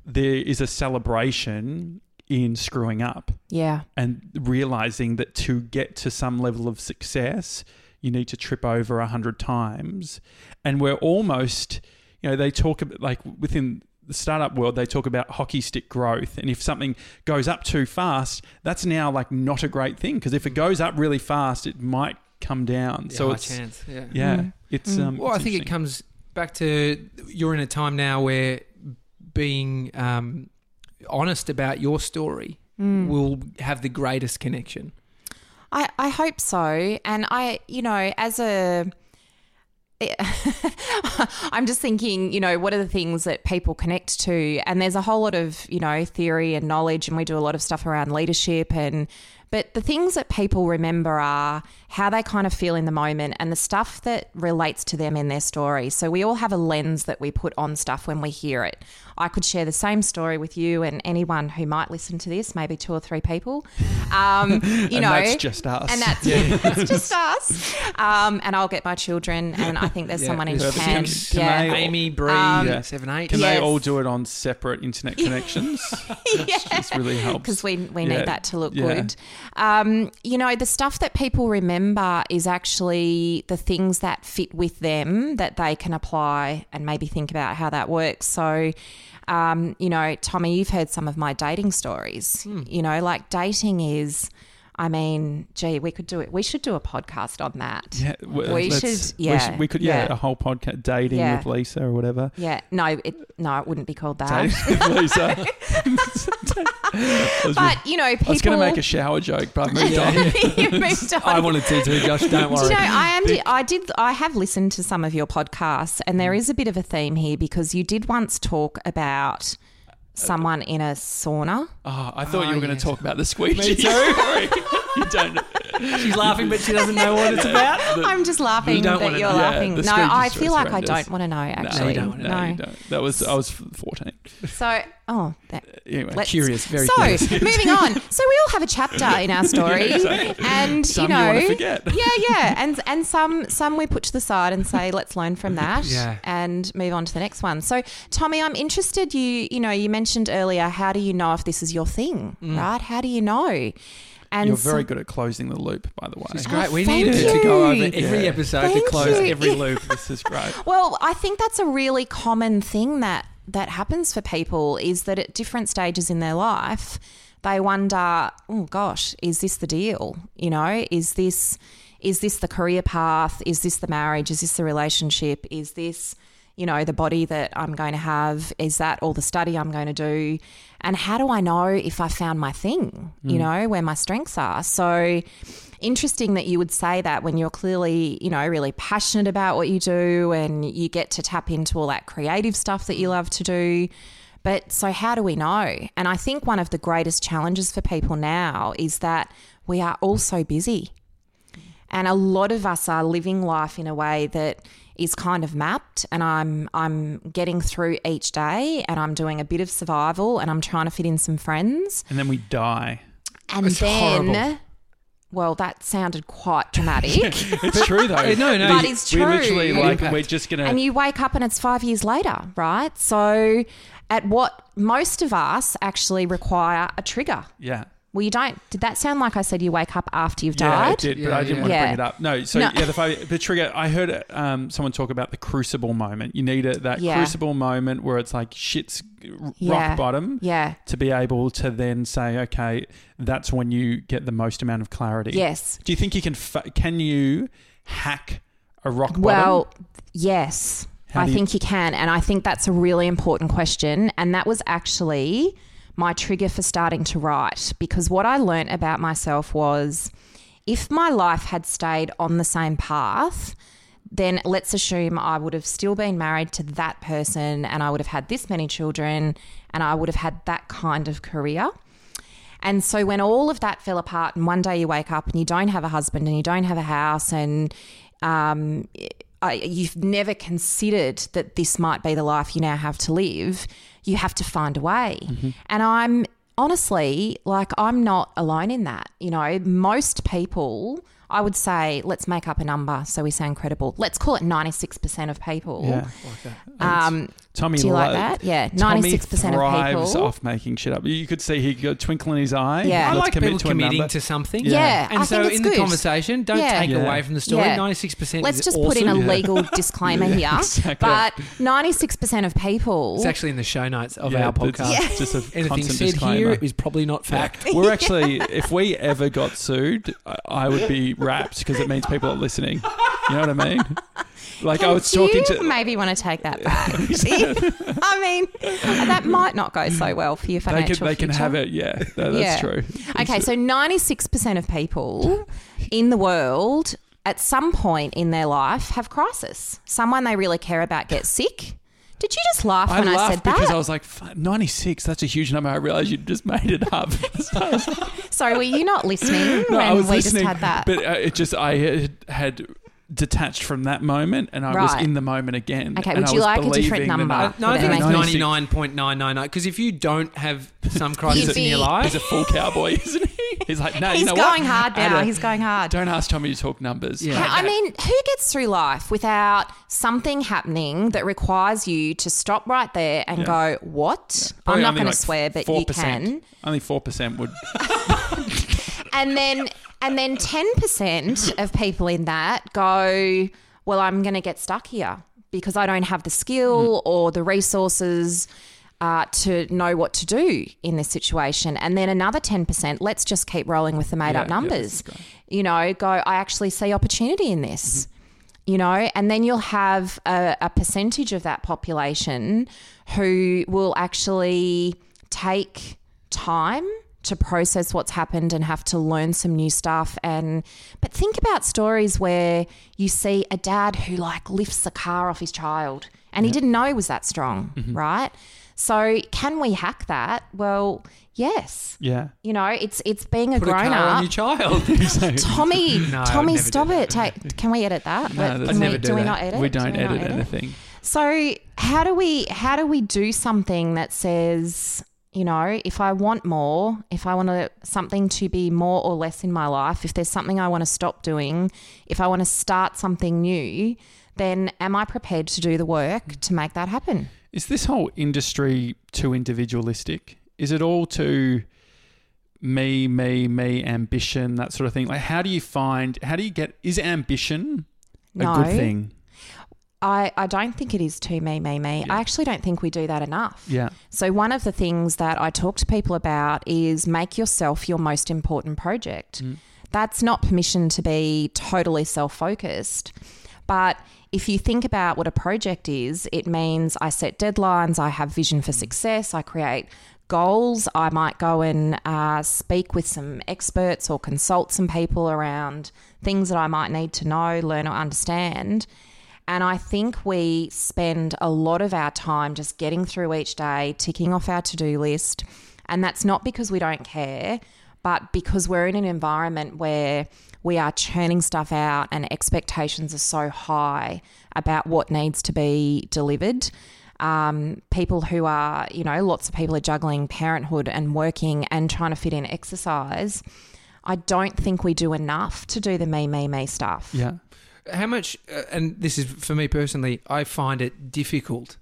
there is a celebration in screwing up yeah. and realizing that to get to some level of success, you need to trip over a hundred times. And we're almost, you know, they talk about like within the startup world, they talk about hockey stick growth. And if something goes up too fast, that's now like not a great thing because if it goes up really fast, it might come down. yeah, so high it's chance. Yeah. yeah, Mm. it's um. Well, I think it comes back to you're in a time now where being um, honest about your story Mm. will have the greatest connection. I, I hope so. And I, you know, as a. [LAUGHS] I'm just thinking, you know, what are the things that people connect to? And there's a whole lot of, you know, theory and knowledge, and we do a lot of stuff around leadership and But the things that people remember are how they kind of feel in the moment and the stuff that relates to them in their story. So we all have a lens that we put on stuff when we hear it. I could share the same story with you and anyone who might listen to this, maybe two or three people. Um, [LAUGHS] you And know, that's just us. and that's, that's just us. Um, and I'll get my children, and I think there's Yeah. someone in Perfect. Japan. Can- can yeah. they- Amy, Bree, Um, Yeah. seven, eight. Can they all do it on separate internet [LAUGHS] connections? yeah. Just really helps. because we, we Yeah. need that to look Yeah. good. Um, you know, the stuff that people remember is actually the things that fit with them that they can apply and maybe think about how that works. So, um, you know, Tommy, you've heard some of my dating stories. Hmm. You know, like dating is. I mean, gee, we could do it. We should do a podcast on that. Yeah, We should- We, yeah, we could, yeah, yeah. a whole podcast dating Yeah. with Lisa or whatever. Yeah, no, it no, it wouldn't be called that. Dating with [LAUGHS] Lisa. [LAUGHS] But you know, I was going to make a shower joke, but I moved [LAUGHS] on. you moved on. I wanted to too, Josh. Don't Do worry. you know, I am. I did. I have listened to some of your podcasts, and there mm. is a bit of a theme here because you did once talk about someone in a sauna. Oh, I thought Oh, you were ah, going to yes. talk about the squeegee. Me too. [LAUGHS] [LAUGHS] Sorry. you don't. She's laughing, but she doesn't know what it's about. I'm just laughing don't that wanna you're know. Yeah, laughing. the no, squeegee I story's feel like I horrendous. don't want to know. Actually, don't no, no. you don't. That was I was 14. So, oh, that, uh, Anyway, Let's- Curious, very so curious. [LAUGHS] moving on. So we all have a chapter in our [LAUGHS] story, exactly. and some you know, want to forget. [LAUGHS] yeah, yeah, and and some some we put to the side and say let's learn from that Yeah. and move on to the next one. So Tommy, I'm interested. You you know you mentioned earlier. How do you know if this is your thing, mm. right? How do you know? And You're very good at closing the loop, by the way. It's Oh, great. We thank needed to go over every Yeah. episode Thank to close you. every loop. This is great. [LAUGHS] Well, I think that's a really common thing that that happens for people is that at different stages in their life, they wonder, "Oh gosh, is this the deal? You know, is this is this the career path? Is this the marriage? Is this the relationship? Is this you know, the body that I'm going to have? Is that all the study I'm going to do? And how do I know if I found my thing, you mm. know, where my strengths are? So interesting that you would say that when you're clearly, you know, really passionate about what you do and you get to tap into all that creative stuff that you love to do. But so, how do we know? And I think one of the greatest challenges for people now is that we are all so busy. And a lot of us are living life in a way that is kind of mapped and I'm I'm getting through each day and I'm doing a bit of survival and I'm trying to fit in some friends. And then we die. And It's then horrible. well, that sounded quite dramatic. [LAUGHS] It's true though. No, [LAUGHS] no. But it's true. literally like we're just gonna. and you wake up and it's five years later, right? So, at what most of us actually require a trigger. yeah. Well, you don't. Did that sound like I said you wake up after you've Yeah, died? it did, but Yeah, I didn't yeah. want to bring it up. No, so No. yeah, the, five, the trigger. I heard um, someone talk about the crucible moment. You need a, that Yeah. crucible moment where it's like shit's r- Yeah. rock bottom Yeah. to be able to then say, okay, that's when you get the most amount of clarity. Yes. Do you think you can? Fa- can you hack a rock bottom? Well, yes. How I do you- think you can. And I think that's a really important question. And that was actually my trigger for starting to write because what I learnt about myself was if my life had stayed on the same path, then let's assume I would have still been married to that person and I would have had this many children and I would have had that kind of career. And so when all of that fell apart, and one day you wake up and you don't have a husband and you don't have a house, and um, I, you've never considered that this might be the life you now have to live, you have to find a way. Mm-hmm. And I'm honestly like, I'm not alone in that. You know, most people. I would say, let's make up a number so we sound credible. Let's call it 96% of people. yeah. Um, Tommy, do you like that? Yeah, 96% of thrives people. off making shit up. You could see he got a twinkle in his eye. Yeah. I Let's like commit people to committing number. to something. Yeah, And I so think it's in good. the conversation, don't Yeah. take Yeah. away from the story. 96% Let's is just put in a legal [LAUGHS] disclaimer here. Exactly. But 96% of people. It's actually in the show notes of Yeah, our podcast. it's Just a Anything constant said disclaimer. here is probably not fact. We're actually, if we ever got sued, I- I would be wrapped because it means people are listening. You know what I mean? Like I was talking to. maybe want to take that back. [LAUGHS] I mean, that might not go so well for your They financial can, they can future. have it, yeah. No, that's Yeah. true. Okay, so 96% of people in the world at some point in their life have crisis. Someone they really care about gets sick, Did you just laugh I when I, laughed said because that? I was like, "Fuck, 96, that's a huge number. I realized you just [LAUGHS] made it up. [LAUGHS] So I was like, Sorry, were you not listening [LAUGHS] no, when I was we listening. just had that? But uh, it just, I had, had detached from that moment and I was Right. in the moment again. Okay, and would I you was like a different believing the number? nu- Uh, no, I Would think it it's make ninety sense. nine point nine nine nine. Because if you don't have some crisis You'd in your life, He's a full cowboy, isn't he? [LAUGHS] He's like, no, He's you know going what? hard now. He's going hard. Don't ask Tommy to talk numbers. Yeah. Like I mean, who gets through life without something happening that requires you to stop right there and Yeah. go, "What?" I'm not going like to swear, but 4%. you can. Only 4% would. [LAUGHS] And then, and then, ten percent of people in that go, "Well, I'm going to get stuck here because I don't have the skill Mm. or the resources." Uh, to know what to do in this situation. And then another 10%, let's just keep rolling with the made Yeah, up numbers. great. you know, go, I actually see opportunity in this. Mm-hmm. You know, and then you'll have a, a percentage of that population who will actually take time to process what's happened and have to learn some new stuff and but think about stories where you see a dad who like lifts the car off his child and he didn't know he was that strong Mm-hmm. right so can we hack that well yes Yeah. you know it's it's being a put a grown car up on your child. [LAUGHS] [LAUGHS] Tommy, No, Tommy, stop it. Take, can we edit that? No, Let- that's- can I'd we, never do do we that. not edit? We Do don't we not edit anything. So how do we how do we do something that says, you know, if I want more, if I want to, something to be more or less in my life, if there's something I want to stop doing, if I want to start something new, then am I prepared to do the work to make that happen? Is this whole industry too individualistic? Is it all too me, me, me, ambition, that sort of thing? Like, how do you find, how do you get, is ambition a No. good thing? I, I don't think it is too me, me, me. Yeah. I actually don't think we do that enough. Yeah. So, one of the things that I talk to people about is make yourself your most important project. Mm. That's not permission to be totally self focused. But if you think about what a project is, it means I set deadlines, I have vision for success, I create goals. I might go and uh, speak with some experts or consult some people around things that I might need to know, learn, or understand. And I think we spend a lot of our time just getting through each day, ticking off our to do list. And that's not because we don't care, but because we're in an environment where we are churning stuff out and expectations are so high about what needs to be delivered. Um, people who are, you know, lots of people are juggling parenthood and working and trying to fit in exercise. I don't think we do enough to do the me, me, me stuff. Yeah. How much, uh, and this is for me personally, I find it difficult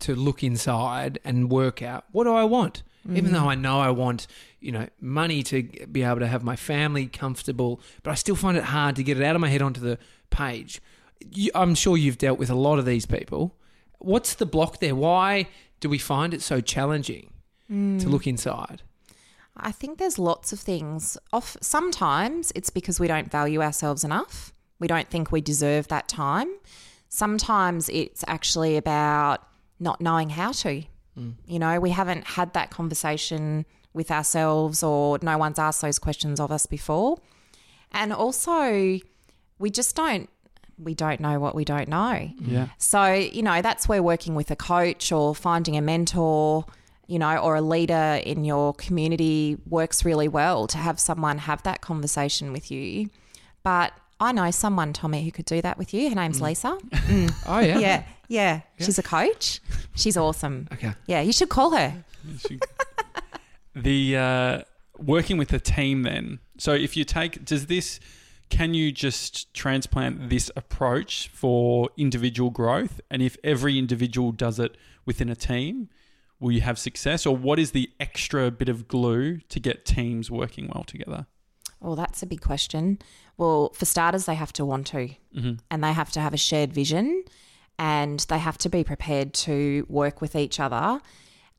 to look inside and work out what do I want? Even mm. though I know I want, you know, money to be able to have my family comfortable, but I still find it hard to get it out of my head onto the page. You, I'm sure you've dealt with a lot of these people. What's the block there? Why do we find it so challenging to mm. look inside? I think there's lots of things. Off sometimes it's because we don't value ourselves enough. We don't think we deserve that time. Sometimes it's actually about not knowing how to. You know, we haven't had that conversation with ourselves or no one's asked those questions of us before. And also we just don't we don't know what we don't know. Yeah. So, you know, that's where working with a coach or finding a mentor, you know, or a leader in your community works really well to have someone have that conversation with you. But I know someone, Tommy, who could do that with you. Her name's mm. Lisa. Mm. Oh, yeah. Yeah, yeah. She's a coach. She's awesome. Okay. Yeah, you should call her. the uh, working with the team then so if you take does this can you just transplant this approach for individual growth and if every individual does it within a team will you have success or what is the extra bit of glue to get teams working well together Well, that's a big question. Well, for starters, they have to want to, and they have to have a shared vision, and they have to be prepared to work with each other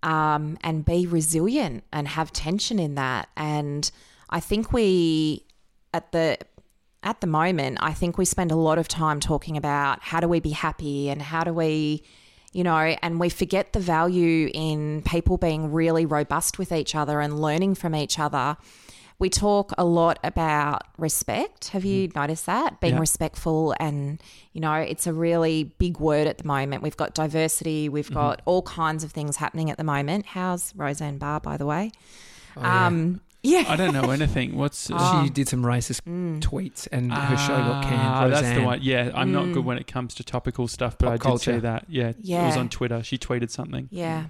um, and be resilient and have tension in that. And I think we, at the at the moment, I think we spend a lot of time talking about how do we be happy and how do we, you know, and we forget the value in people being really robust with each other and learning from each other we talk a lot about respect. Have you mm. noticed that? Being Yeah. respectful and, you know, it's a really big word at the moment. We've got diversity, we've mm-hmm. got all kinds of things happening at the moment. How's Roseanne Barr, by the way? Oh, um, yeah. I don't know [LAUGHS] anything. What's Oh. She did some racist mm. tweets and her show got ah, canned. Ah, that's the one. Yeah, I'm not good mm. when it comes to topical stuff, but Pop I did culture. see that. Yeah, it was on Twitter. She tweeted something. Yeah.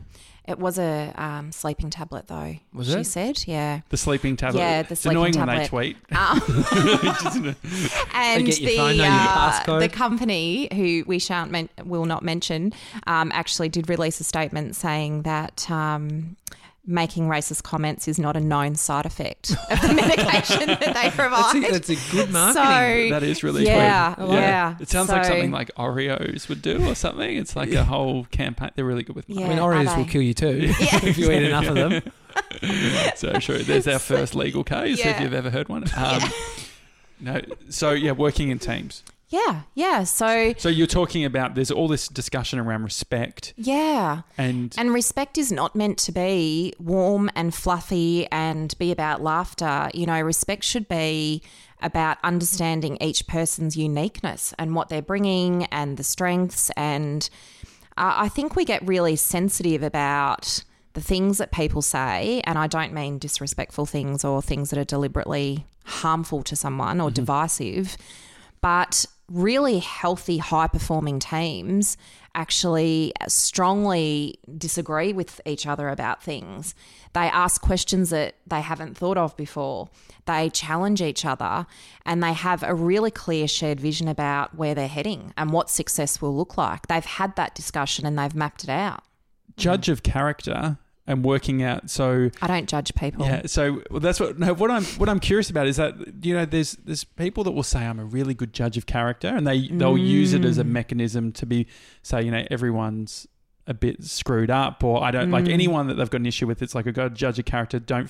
It was a um, sleeping tablet, though. Was she it? said, yeah. The sleeping tablet. Yeah, the sleeping it's annoying tablet. when they tweet. Um, [LAUGHS] [LAUGHS] and get your the phone, know your uh, the company who we shan't men- will not mention um, actually did release a statement saying that um, making racist comments is not a known side effect of the [LAUGHS] medication that they That's provide. a, that's a good marketing. so That is really yeah, sweet. yeah. It sounds like something like Oreos would do or something. It's like a whole campaign. They're really good with Yeah. I mean, Oreos will kill you too [LAUGHS] if you eat enough of them. [LAUGHS] So true. There's our first legal case if you've ever heard one. Um, no. So yeah, working in teams. Yeah, yeah. So So you're talking about there's all this discussion around respect yeah. and, And respect is not meant to be warm and fluffy and be about laughter. You know, respect should be about understanding each person's uniqueness and what they're bringing and the strengths. And uh, I think we get really sensitive about the things that people say. And I don't mean disrespectful things or things that are deliberately harmful to someone or divisive but really healthy, high performing teams actually strongly disagree with each other about things. They ask questions that they haven't thought of before. They challenge each other and they have a really clear shared vision about where they're heading and what success will look like. They've had that discussion and they've mapped it out. judge of character and working out. So I don't judge people. Yeah, so that's what no, what I'm what I'm curious about is that you know there's there's people that will say I'm a really good judge of character and they they'll use it as a mm. mechanism to be say you know everyone's a bit screwed up or I don't like mm. anyone that they've got an issue with it's like a good judge of character don't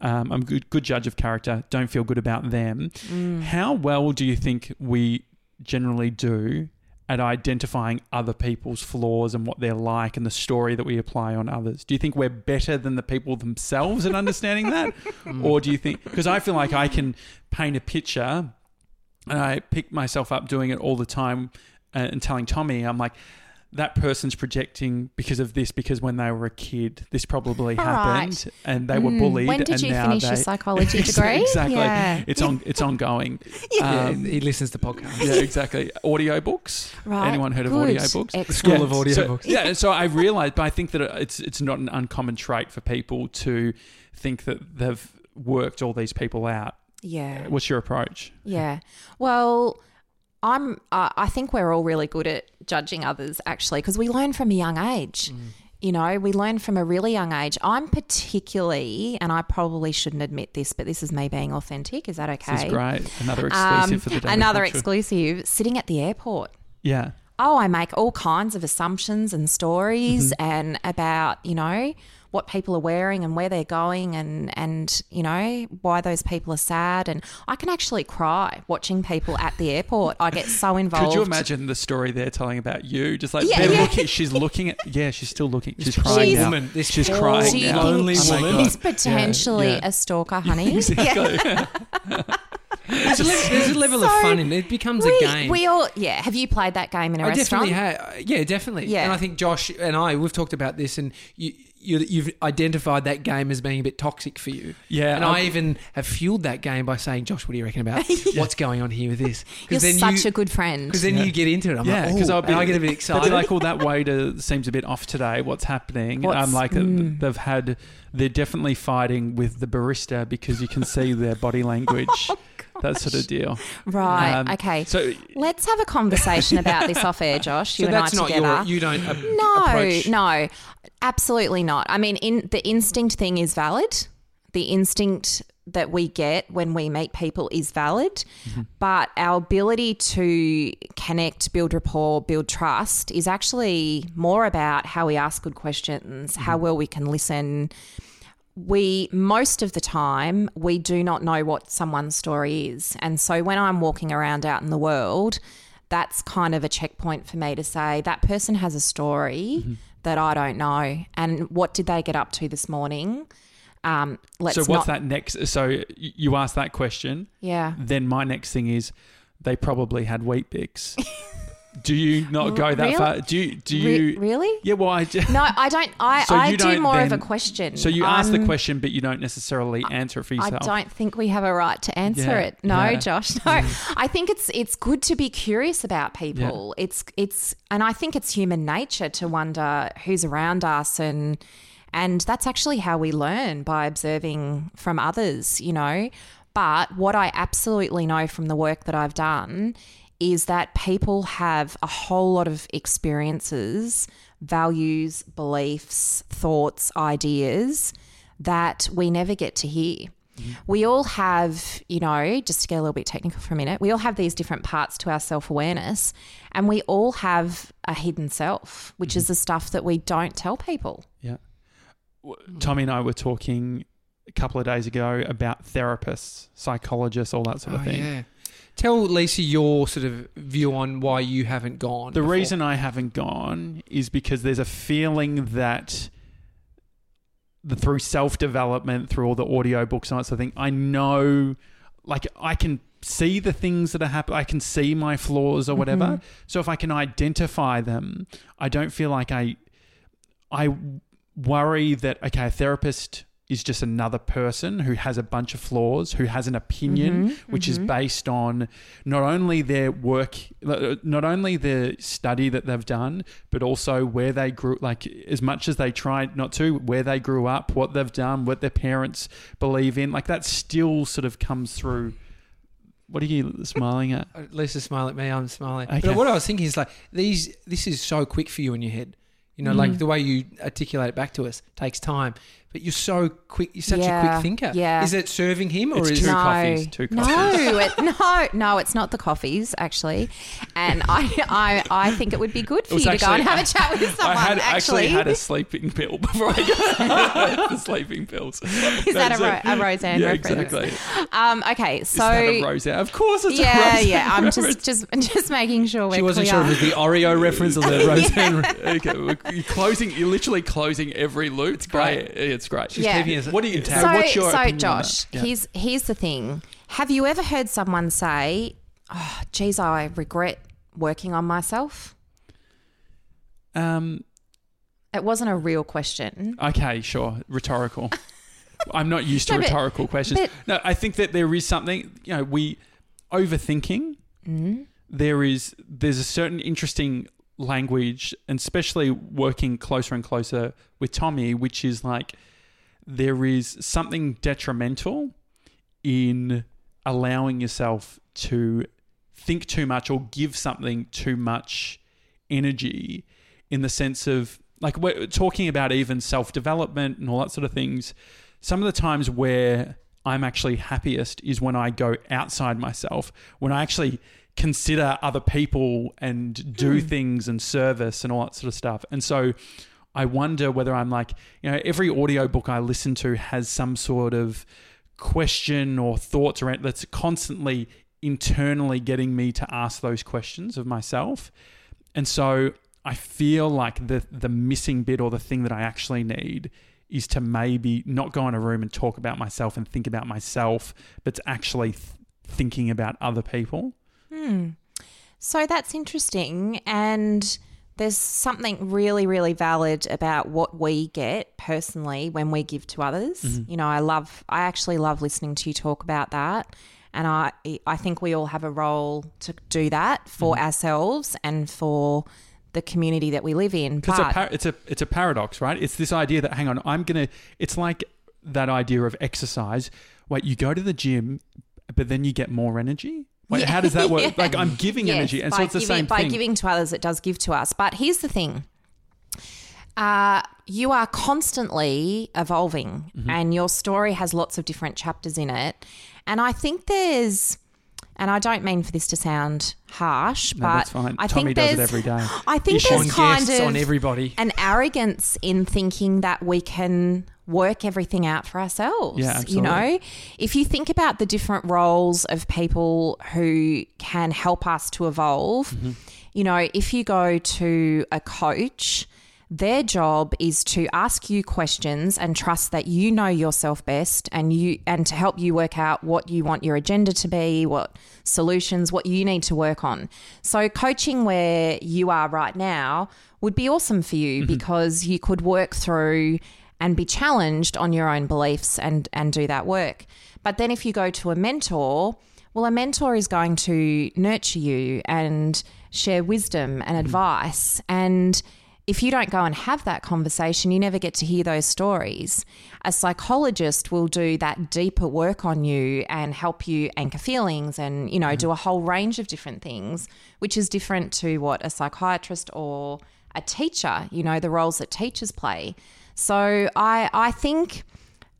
um, I'm a good good judge of character don't feel good about them. Mm. How well do you think we generally do at identifying other people's flaws and what they're like and the story that we apply on others. Do you think we're better than the people themselves at understanding that? [LAUGHS] or do you think, because I feel like I can paint a picture and I pick myself up doing it all the time uh, and telling Tommy, I'm like, that person's projecting because of this, because when they were a kid, this probably All happened and they were Mm. bullied. When did and you now finish your psychology [LAUGHS] degree? exactly. Yeah. It's on. It's ongoing. [LAUGHS] Yeah, Um, he listens to podcasts. yeah, exactly. Audiobooks. Right. Anyone heard of Good. audiobooks? Excellent. School of so- audiobooks. yeah, so I realized, but I think that it's it's not an uncommon trait for people to think that they've worked all these people out. Yeah. What's your approach? Yeah. Well, I'm. Uh, I think we're all really good at judging others, actually, because we learn from a young age. Mm. You know, we learn from a really young age. I'm particularly, and I probably shouldn't admit this, but this is me being authentic. Is that okay? This is great. Another exclusive Um, for the day. another exclusive. Sitting at the airport. Yeah. Oh, I make all kinds of assumptions and stories Mm-hmm. and about, you know, what people are wearing and where they're going and and you know why those people are sad and I can actually cry watching people at the airport. I get so involved. Could you imagine the story they're telling about you? Just like Yeah, they're yeah. looking, she's looking at. Yeah, she's still looking. She's poor crying now. this she's poor crying Do you now. think lonely Oh woman. God. He's potentially Yeah, yeah. a stalker, [LAUGHS] honey. Exactly. [LAUGHS] There's a, le- there's a level of fun in it. It becomes we, a game. we all yeah. Have you played that game in a I restaurant? definitely have. Yeah, definitely. Yeah. And I think Josh and I, we've talked about this, and you, you, you've identified that game as being a bit toxic for you. Yeah, And I'm- I even have fueled that game by saying, Josh, what do you reckon about [LAUGHS] what's going on here with this? [LAUGHS] You're then such you, a good friend. Because then Yeah. you get into it. I'm yeah, like, because oh, I'll be. and I get a bit [LAUGHS] But excited. they're like, "Well, that waiter seems a bit off today. What's happening?" What's- I'm like, mm. they've had. They're definitely fighting with the barista because you can see their body language. That sort of deal. right. Um, okay. So Let's have a conversation about this off air, Josh. You so and I not together. your. You don't uh, No, approach. no, absolutely not. I mean, in the instinct thing is valid. The instinct that we get when we meet people is valid, but our ability to connect, build rapport, build trust is actually more about how we ask good questions, how well we can listen. We most of the time we do not know what someone's story is, and so when I'm walking around out in the world, that's kind of a checkpoint for me to say that person has a story that I don't know. And what did they get up to this morning? Um, let's so not, what's that next? So you ask that question. Yeah. Then my next thing is they probably had Weet-Bix. [LAUGHS] do you not go that Really? far? Do you? Do Re- you? really? Yeah. Well, I. ju- No, I don't. I, So I do don't more of a question. So you ask the um, question, but you don't necessarily answer it for yourself. I don't think we have a right to answer Yeah, it. No, yeah. Josh. [LAUGHS] No. I think it's it's good to be curious about people. It's it's and I think it's human nature to wonder who's around us and and that's actually how we learn by observing from others, you know. But what I absolutely know from the work that I've done is that people have a whole lot of experiences, values, beliefs, thoughts, ideas that we never get to hear. Mm-hmm. We all have, you know, just to get a little bit technical for a minute, we all have these different parts to our self awareness, and we all have a hidden self, which is mm-hmm. the stuff that we don't tell people. Yeah. Tommy and I were talking a couple of days ago about therapists, psychologists, all that sort of Oh, thing. yeah. Tell Lisa your sort of view on why you haven't gone. The before. reason I haven't gone is because there's a feeling that the, through self development, through all the audio books and that sort of thing, I know, like, I can see the things that are happening. I can see my flaws or whatever. Mm-hmm. So if I can identify them, I don't feel like I, I worry that okay, a therapist is just another person who has a bunch of flaws, who has an opinion, Mm-hmm. which is based on not only their work, not only the study that they've done, but also where they grew. Like as much as they tried not to, where they grew up, what they've done, what their parents believe in. Like that still sort of comes through. What are you smiling at? Uh, Lisa smile at me. I'm smiling. Okay. But what I was thinking is like these. This is so quick for you in your head. You know, Mm. like the way you articulate it back to us takes time. But you're so quick. You're such a quick thinker. yeah. Is it serving him or It's is two it? no, coffees, two no, it, no, no, it's not the coffees actually, and I, I, I think it would be good for was you to go and have a chat with someone. [LAUGHS] I had actually, actually had a sleeping pill before I got [LAUGHS] the sleeping pills. [LAUGHS] is that a, Ro- a Roseanne yeah, reference? exactly. Um, okay, Is so that a Roseanne? Of course, it's a yeah, Roseanne. yeah, I'm reference. just just just making sure we're She wasn't clear. sure if it was the Oreo reference or the Roseanne. okay, you're closing. You're literally closing every loop. It's great. It's great. She's Yeah. keeping us. What do you? So, So, what's your so opinion Josh. Yeah. here's here's the thing. Have you ever heard someone say, "Oh, geez, I regret working on myself"? Um. It wasn't a real question. Okay, sure. Rhetorical. [LAUGHS] I'm not used to No, but- rhetorical questions. but- no, I think that there is something. You know, we overthinking. Mm-hmm. There is there's a certain interesting language, and especially working closer and closer with Tommy, which is like there is something detrimental in allowing yourself to think too much or give something too much energy in the sense of like we're talking about even self-development and all that sort of things. Some of the times where i'm actually happiest is when i go outside myself when i actually consider other people and do hmm. things and service and all that sort of stuff. And so i wonder whether i'm like you know every audiobook i listen to has some sort of question or thoughts around that's constantly internally getting me to ask those questions of myself. And so I feel like the the missing bit or the thing that I actually need is to maybe not go in a room and talk about myself and think about myself, but to actually th- thinking about other people. Hmm. So that's interesting. And there's something really, really valid about what we get personally when we give to others. Mm-hmm. You know, I love, I actually love listening to you talk about that. And I, I think we all have a role to do that for mm-hmm. ourselves and for the community that we live in. Because it's, a But par- it's a it's a paradox, right? It's this idea that hang on, I'm gonna. It's like that idea of exercise. Wait, you go to the gym, but then you get more energy. Wait, how does that work? [LAUGHS] Yeah. Like I'm giving Yes, energy, and so it's the giving, same by thing. By giving to others, it does give to us. But here's the thing: uh, you are constantly evolving, Mm-hmm. and your story has lots of different chapters in it. And I think there's, and I don't mean for this to sound harsh, no, but that's fine. I Tommy think does it there's, every day. I think there's kind of on everybody. an arrogance in thinking that we can work everything out for ourselves. Yeah, You know, if you think about the different roles of people who can help us to evolve, Mm-hmm. you know, if you go to a coach, their job is to ask you questions and trust that you know yourself best and you and to help you work out what you want your agenda to be, what solutions, what you need to work on. So coaching where you are right now would be awesome for you because you could work through and be challenged on your own beliefs and and do that work. But then if you go to a mentor, well a mentor is going to nurture you and share wisdom and mm. advice and if you don't go and have that conversation, you never get to hear those stories. A psychologist will do that deeper work on you and help you anchor feelings and, you know, do a whole range of different things, which is different to what a psychiatrist or a teacher, you know, the roles that teachers play. So I I think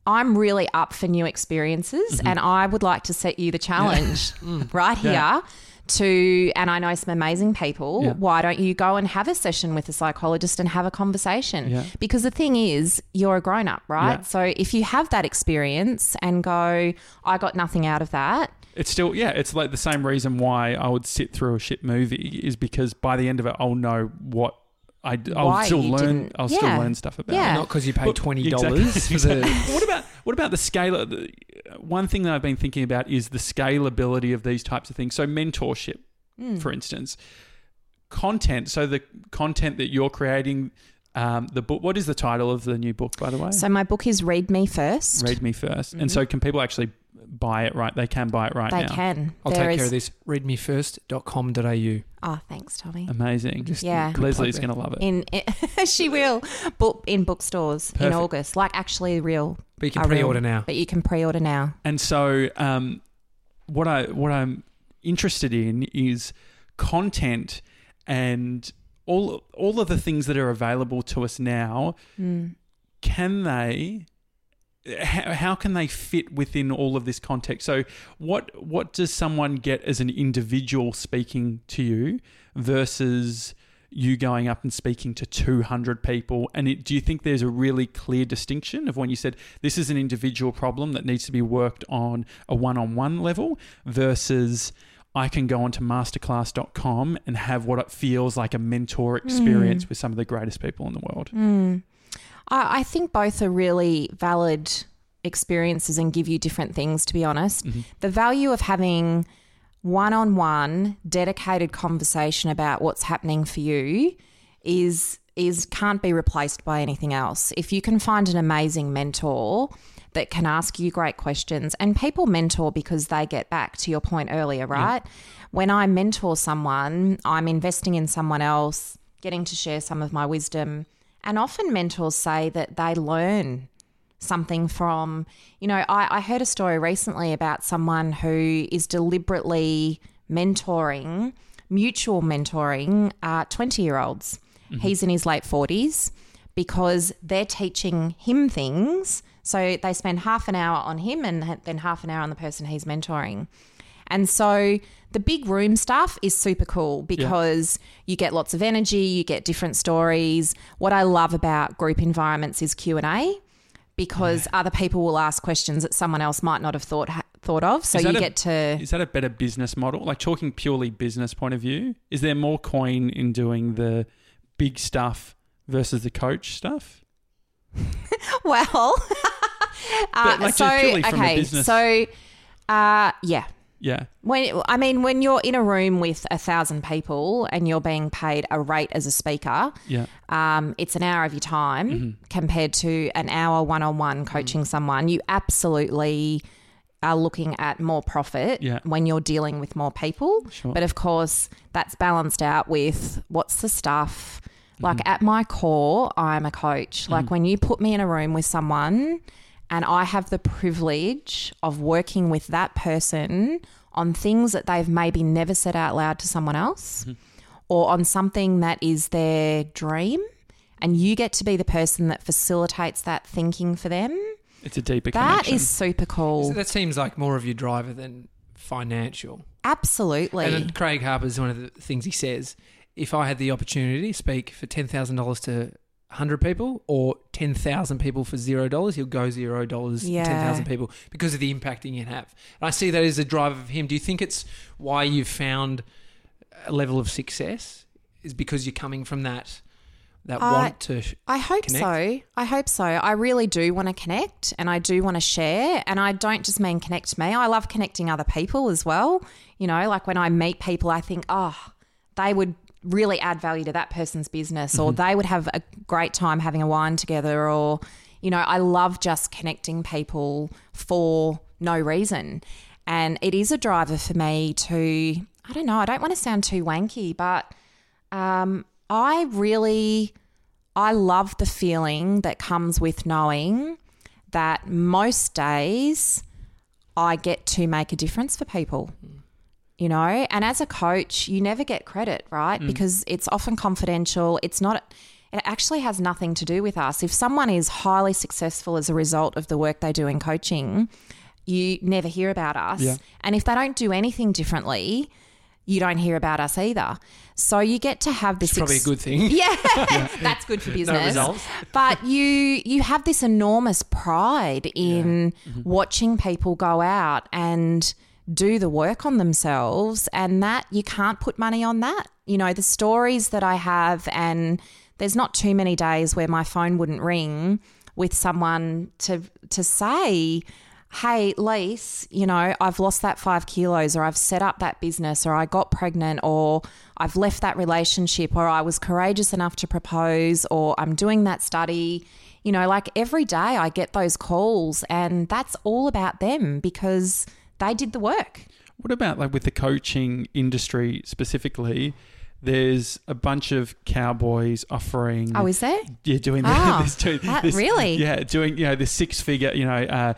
I'm really up for new experiences mm-hmm. and I would like to set you the challenge [LAUGHS] mm. right here Yeah. to and I know some amazing people. Yeah. Why don't you go and have a session with a psychologist and have a conversation? Yeah. Because the thing is, you're a grown up, right? Yeah. So if you have that experience and go, I got nothing out of that, It's still yeah. It's like the same reason why I would sit through a shit movie is because by the end of it, I'll know what I I'll still learn. didn't- I'll yeah. still learn stuff about. Yeah. it. Not because you paid Well, twenty dollars exactly. [LAUGHS] for the. What about what about the scale? The, one thing that I've been thinking about is the scalability of these types of things. So mentorship, Hmm. for instance, content. So the content that you're creating, um, the book. What is the title of the new book, by the way? So my book is Read Me First. Read me 1st And so, can people actually buy it? Right, they can buy it right they now. can. I'll There take care of this. Readmefirst.com.au. Oh, thanks, Tommy. Amazing. Just Yeah. Leslie's going to love it. In, [LAUGHS] she will book in bookstores in August, like actually real. But you can pre-order now. But you can pre-order now. And so, um, what I what I'm interested in is content and all all of the things that are available to us now. Can they? How, how can they fit within all of this context? So, what what does someone get as an individual speaking to you versus you going up and speaking to 200 people? And it, do you think there's a really clear distinction of when you said this is an individual problem that needs to be worked on a one on one level versus I can go onto masterclass.com and have what it feels like a mentor mm. experience with some of the greatest people in the world? Mm. I, I think both are really valid experiences and give you different things, to be honest. Mm-hmm. The value of having one on one dedicated conversation about what's happening for you is is can't be replaced by anything else. If you can find an amazing mentor that can ask you great questions and people mentor because they get back to your point earlier, right? When I mentor someone, I'm investing in someone else, getting to share some of my wisdom. And often mentors say that they learn something from, you know, I, I heard a story recently about someone who is deliberately mentoring, mutual mentoring, uh, 20 year olds. Mm-hmm. He's in his late 40s because they're teaching him things. So they spend half an hour on him and then half an hour on the person he's mentoring. And so the big room stuff is super cool because you get lots of energy, you get different stories. What I love about group environments is Q&A because other people will ask questions that someone else might not have thought thought of. So you a- get to Is that a better business model? Like talking purely business point of view, is there more coin in doing the big stuff versus the coach stuff? [LAUGHS] well, [LAUGHS] uh, like, so just purely from a okay, so uh, yeah, Yeah. When I mean, when you're in a room with a thousand people and you're being paid a rate as a speaker, Yeah. um, it's an hour of your time Mm-hmm. compared to an hour one-on-one coaching someone. You absolutely are looking at more profit Yeah. when you're dealing with more people. Sure. But of course, that's balanced out with what's the stuff. Like Mm-hmm. at my core, I'm a coach. Like when you put me in a room with someone and I have the privilege of working with that person on things that they've maybe never said out loud to someone else mm-hmm. or on something that is their dream and you get to be the person that facilitates that thinking for them. It's a deeper That connection. is super cool. So that seems like more of your driver than financial. Absolutely. And then Craig Harper's one of the things he says: if I had the opportunity to speak for ten thousand dollars to hundred people or ten thousand people for zero dollars, he'll go zero dollars Yeah. ten thousand people because of the impact he can have. And I see that as a driver of him. Do you think it's why you've found a level of success? Is because you're coming from that that I- want to. I hope connect? so. I hope so. I really do want to connect and I do want to share. And I don't just mean connect me, I love connecting other people as well. You know, like when I meet people, I think, oh, they would really add value to that person's business or they would have a great time having a wine together or, you know, I love just connecting people for no reason. And it is a driver for me to, I don't know, I don't want to sound too wanky, but um, I really, I love the feeling that comes with knowing that most days I get to make a difference for people. You know, and as a coach, you never get credit, right? Because it's often confidential. It's not, it actually has nothing to do with us. If someone is highly successful as a result of the work they do in coaching, you never hear about us. Yeah. And if they don't do anything differently, you don't hear about us either. So you get to have this It's probably a good thing. [LAUGHS] [LAUGHS] yeah, that's good for business. results. But you you have this enormous pride in Mm-hmm. watching people go out and do the work on themselves and that you can't put money on that. You know, the stories that I have and there's not too many days where my phone wouldn't ring with someone to to say hey, Lise, you know, I've lost that five kilos, or I've set up that business, or I got pregnant, or I've left that relationship, or I was courageous enough to propose, or I'm doing that study. You know, like every day I get those calls, and that's all about them because they did the work. What about like with the coaching industry specifically? There's a bunch of cowboys offering. Oh, is there? Yeah, doing Oh, [LAUGHS] this, doing that- this- really? Yeah, doing you know the six figure. You know, uh,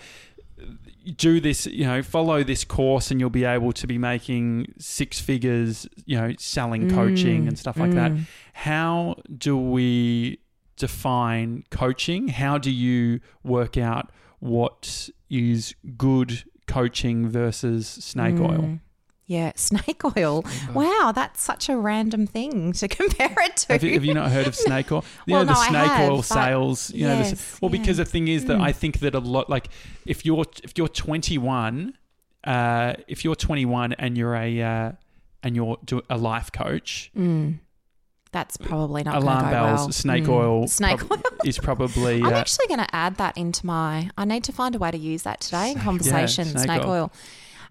do this. You know, follow this course, and you'll be able to be making six figures. You know, selling coaching mm, and stuff like that. Mm. How do we define coaching? How do you work out what is good coaching versus snake oil? Mm. Yeah, [LAUGHS] snake oil. Wow, that's such a random thing to [LAUGHS] compare it to. Have you, have you not heard of [LAUGHS] snake oil? You Well, know, the no, snake have, oil sales. You know, this, Yes, well, because the thing is that I think that a lot, like if you're if you're 21, uh, if you're 21 and you're a uh, and you're a life coach, That's probably not alarm going to go bells, well. snake Mm. oil, Snake prob- oil. is probably. I'm uh, actually going to add that into my. I need to find a way to use that today in conversation. snake snake, oil. oil.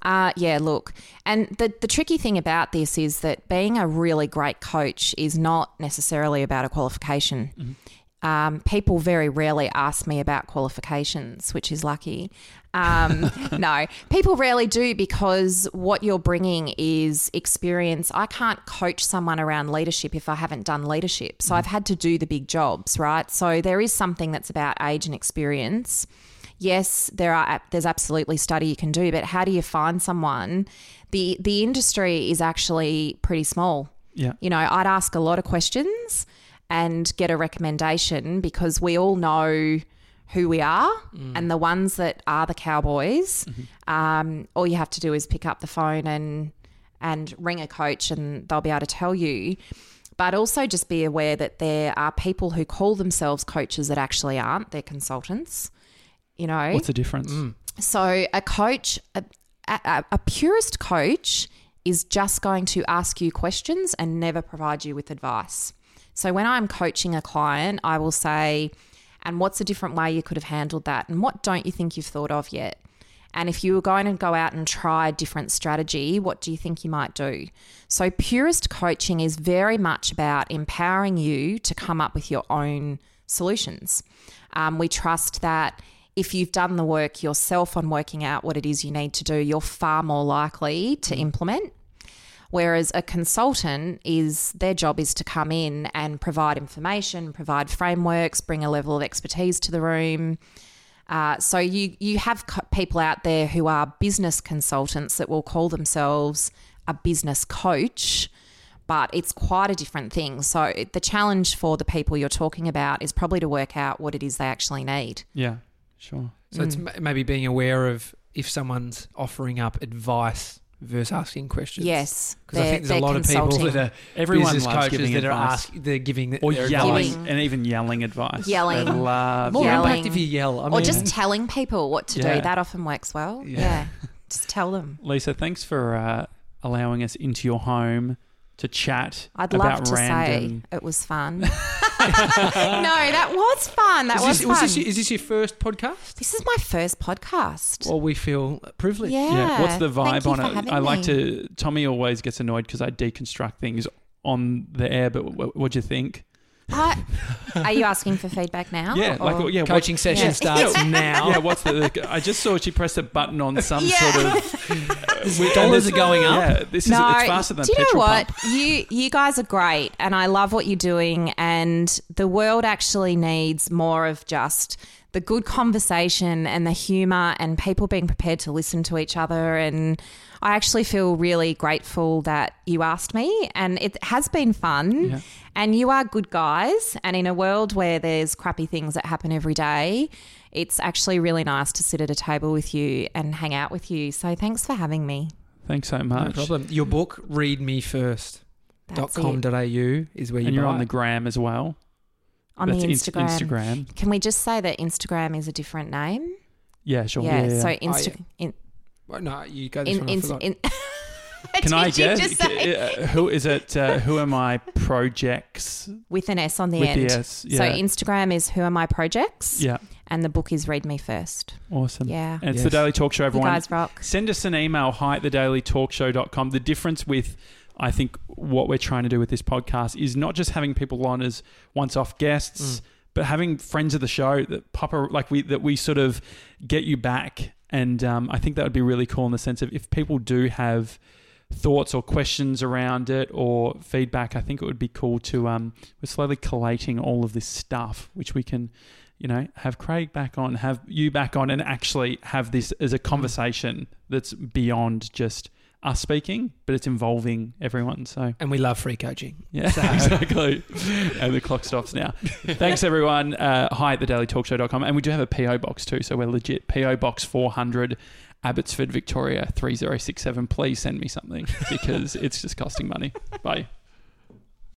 Uh, yeah, look, and the the tricky thing about this is that being a really great coach is not necessarily about a qualification. Um, people very rarely ask me about qualifications, which is lucky. Um, [LAUGHS] no, people rarely do because what you're bringing is experience. I can't coach someone around leadership if I haven't done leadership. So I've had to do the big jobs, right? So there is something that's about age and experience. Yes, there are there's absolutely study you can do, but how do you find someone? The the industry is actually pretty small. yeah. You know, I'd ask a lot of questions and get a recommendation because we all know who we are mm. and the ones that are the cowboys. Mm-hmm. Um, all you have to do is pick up the phone and and ring a coach and they'll be able to tell you. But also just be aware that there are people who call themselves coaches that actually aren't. They're consultants. You know, What's the difference? Mm. so a coach, a, a, a purist coach, is just going to ask you questions and never provide you with advice. So when I'm coaching a client, I will say, "And what's a different way you could have handled that? And what don't you think you've thought of yet?" And if you were going to go out and try a different strategy, what do you think you might do? So, purist coaching is very much about empowering you to come up with your own solutions. Um, we trust that if you've done the work yourself on working out what it is you need to do, you're far more likely to implement. Whereas a consultant is their job is to come in and provide information, provide frameworks, bring a level of expertise to the room. Uh, so you you have co- people out there who are business consultants that will call themselves a business coach, but it's quite a different thing. So the challenge for the people you're talking about is probably to work out what it is they actually need. Yeah, sure. So it's Mm. m- maybe being aware of if someone's offering up advice versus asking questions. Yes, Because I think there's a they're lot of people that are Everyone business loves coaches giving that are advice. ask, they're giving Or their yelling, advice. And even yelling advice. Yelling. They love More Yelling. impact if you yell. I or mean, just telling people what to Yeah. do. That often works well. Yeah. Yeah. Just tell them. Lisa, thanks for uh, allowing us into your home to chat I'd about love to random. say it was fun. [LAUGHS] [LAUGHS] No, that was fun. That Is was fun. was this, your- is this your first podcast? this is my first podcast. Well, we feel privileged. yeah. Yeah. What's the Thank vibe you on for it? I like me. to. Tommy always gets annoyed because I deconstruct things on the air. But what what'd you think? I, are you asking for feedback now? Yeah, like or- yeah, what- Coaching session Yeah. starts [LAUGHS] now. yeah, what's the? I just saw she pressed a button on some Yeah. sort of. With dollars are going up. Yeah, this is no, it's faster than do you know what? pump. You you guys are great, and I love what you're doing. And the world actually needs more of just the good conversation and the humour and people being prepared to listen to each other. And I actually feel really grateful that you asked me, and it has been fun. Yeah. And you are good guys. And in a world where there's crappy things that happen every day, it's actually really nice to sit at a table with you and hang out with you. So thanks for having me. Thanks so much. No much. problem. Your book, Read Me First. That's .com.au it. is where you And you're buy on the gram as well. On That's the Inst- Instagram. Instagram. Can we just say that Instagram is a different name? Yeah, sure. yeah, Yeah, yeah, So yeah. In, Well, no, you go this in, one. I in, forgot. in, [LAUGHS] Can [LAUGHS] Did I guess? just say- Uh, who is it? Uh, who am I projects? with an S on the With end. the S. yeah. So Instagram is Who Am I Projects, Yeah, and the book is Read Me First. awesome. Yeah, And it's Yes. the Daily Talk Show, you everyone. guys rock. Send us an email, hi at thedailytalkshow.com. The difference with, I think, what we're trying to do with this podcast is not just having people on as once off guests, Mm. but having friends of the show that pop, a, like we, that we sort of get you back. And um, I think that would be really cool in the sense of if people do have thoughts or questions around it or feedback, I think it would be cool to, um, we're slowly collating all of this stuff, which we can you know, have Craig back on, have you back on, and actually have this as a conversation that's beyond just us speaking, but it's involving everyone. So, and we love free coaching. yeah, So- [LAUGHS] exactly. and the clock stops now. [LAUGHS] Thanks, everyone. Uh, hi at thedailytalkshow.com. And we do have a PO box too, so we're legit. PO Box 400, Abbotsford, Victoria 3067. Please send me something because it's just costing money. Bye.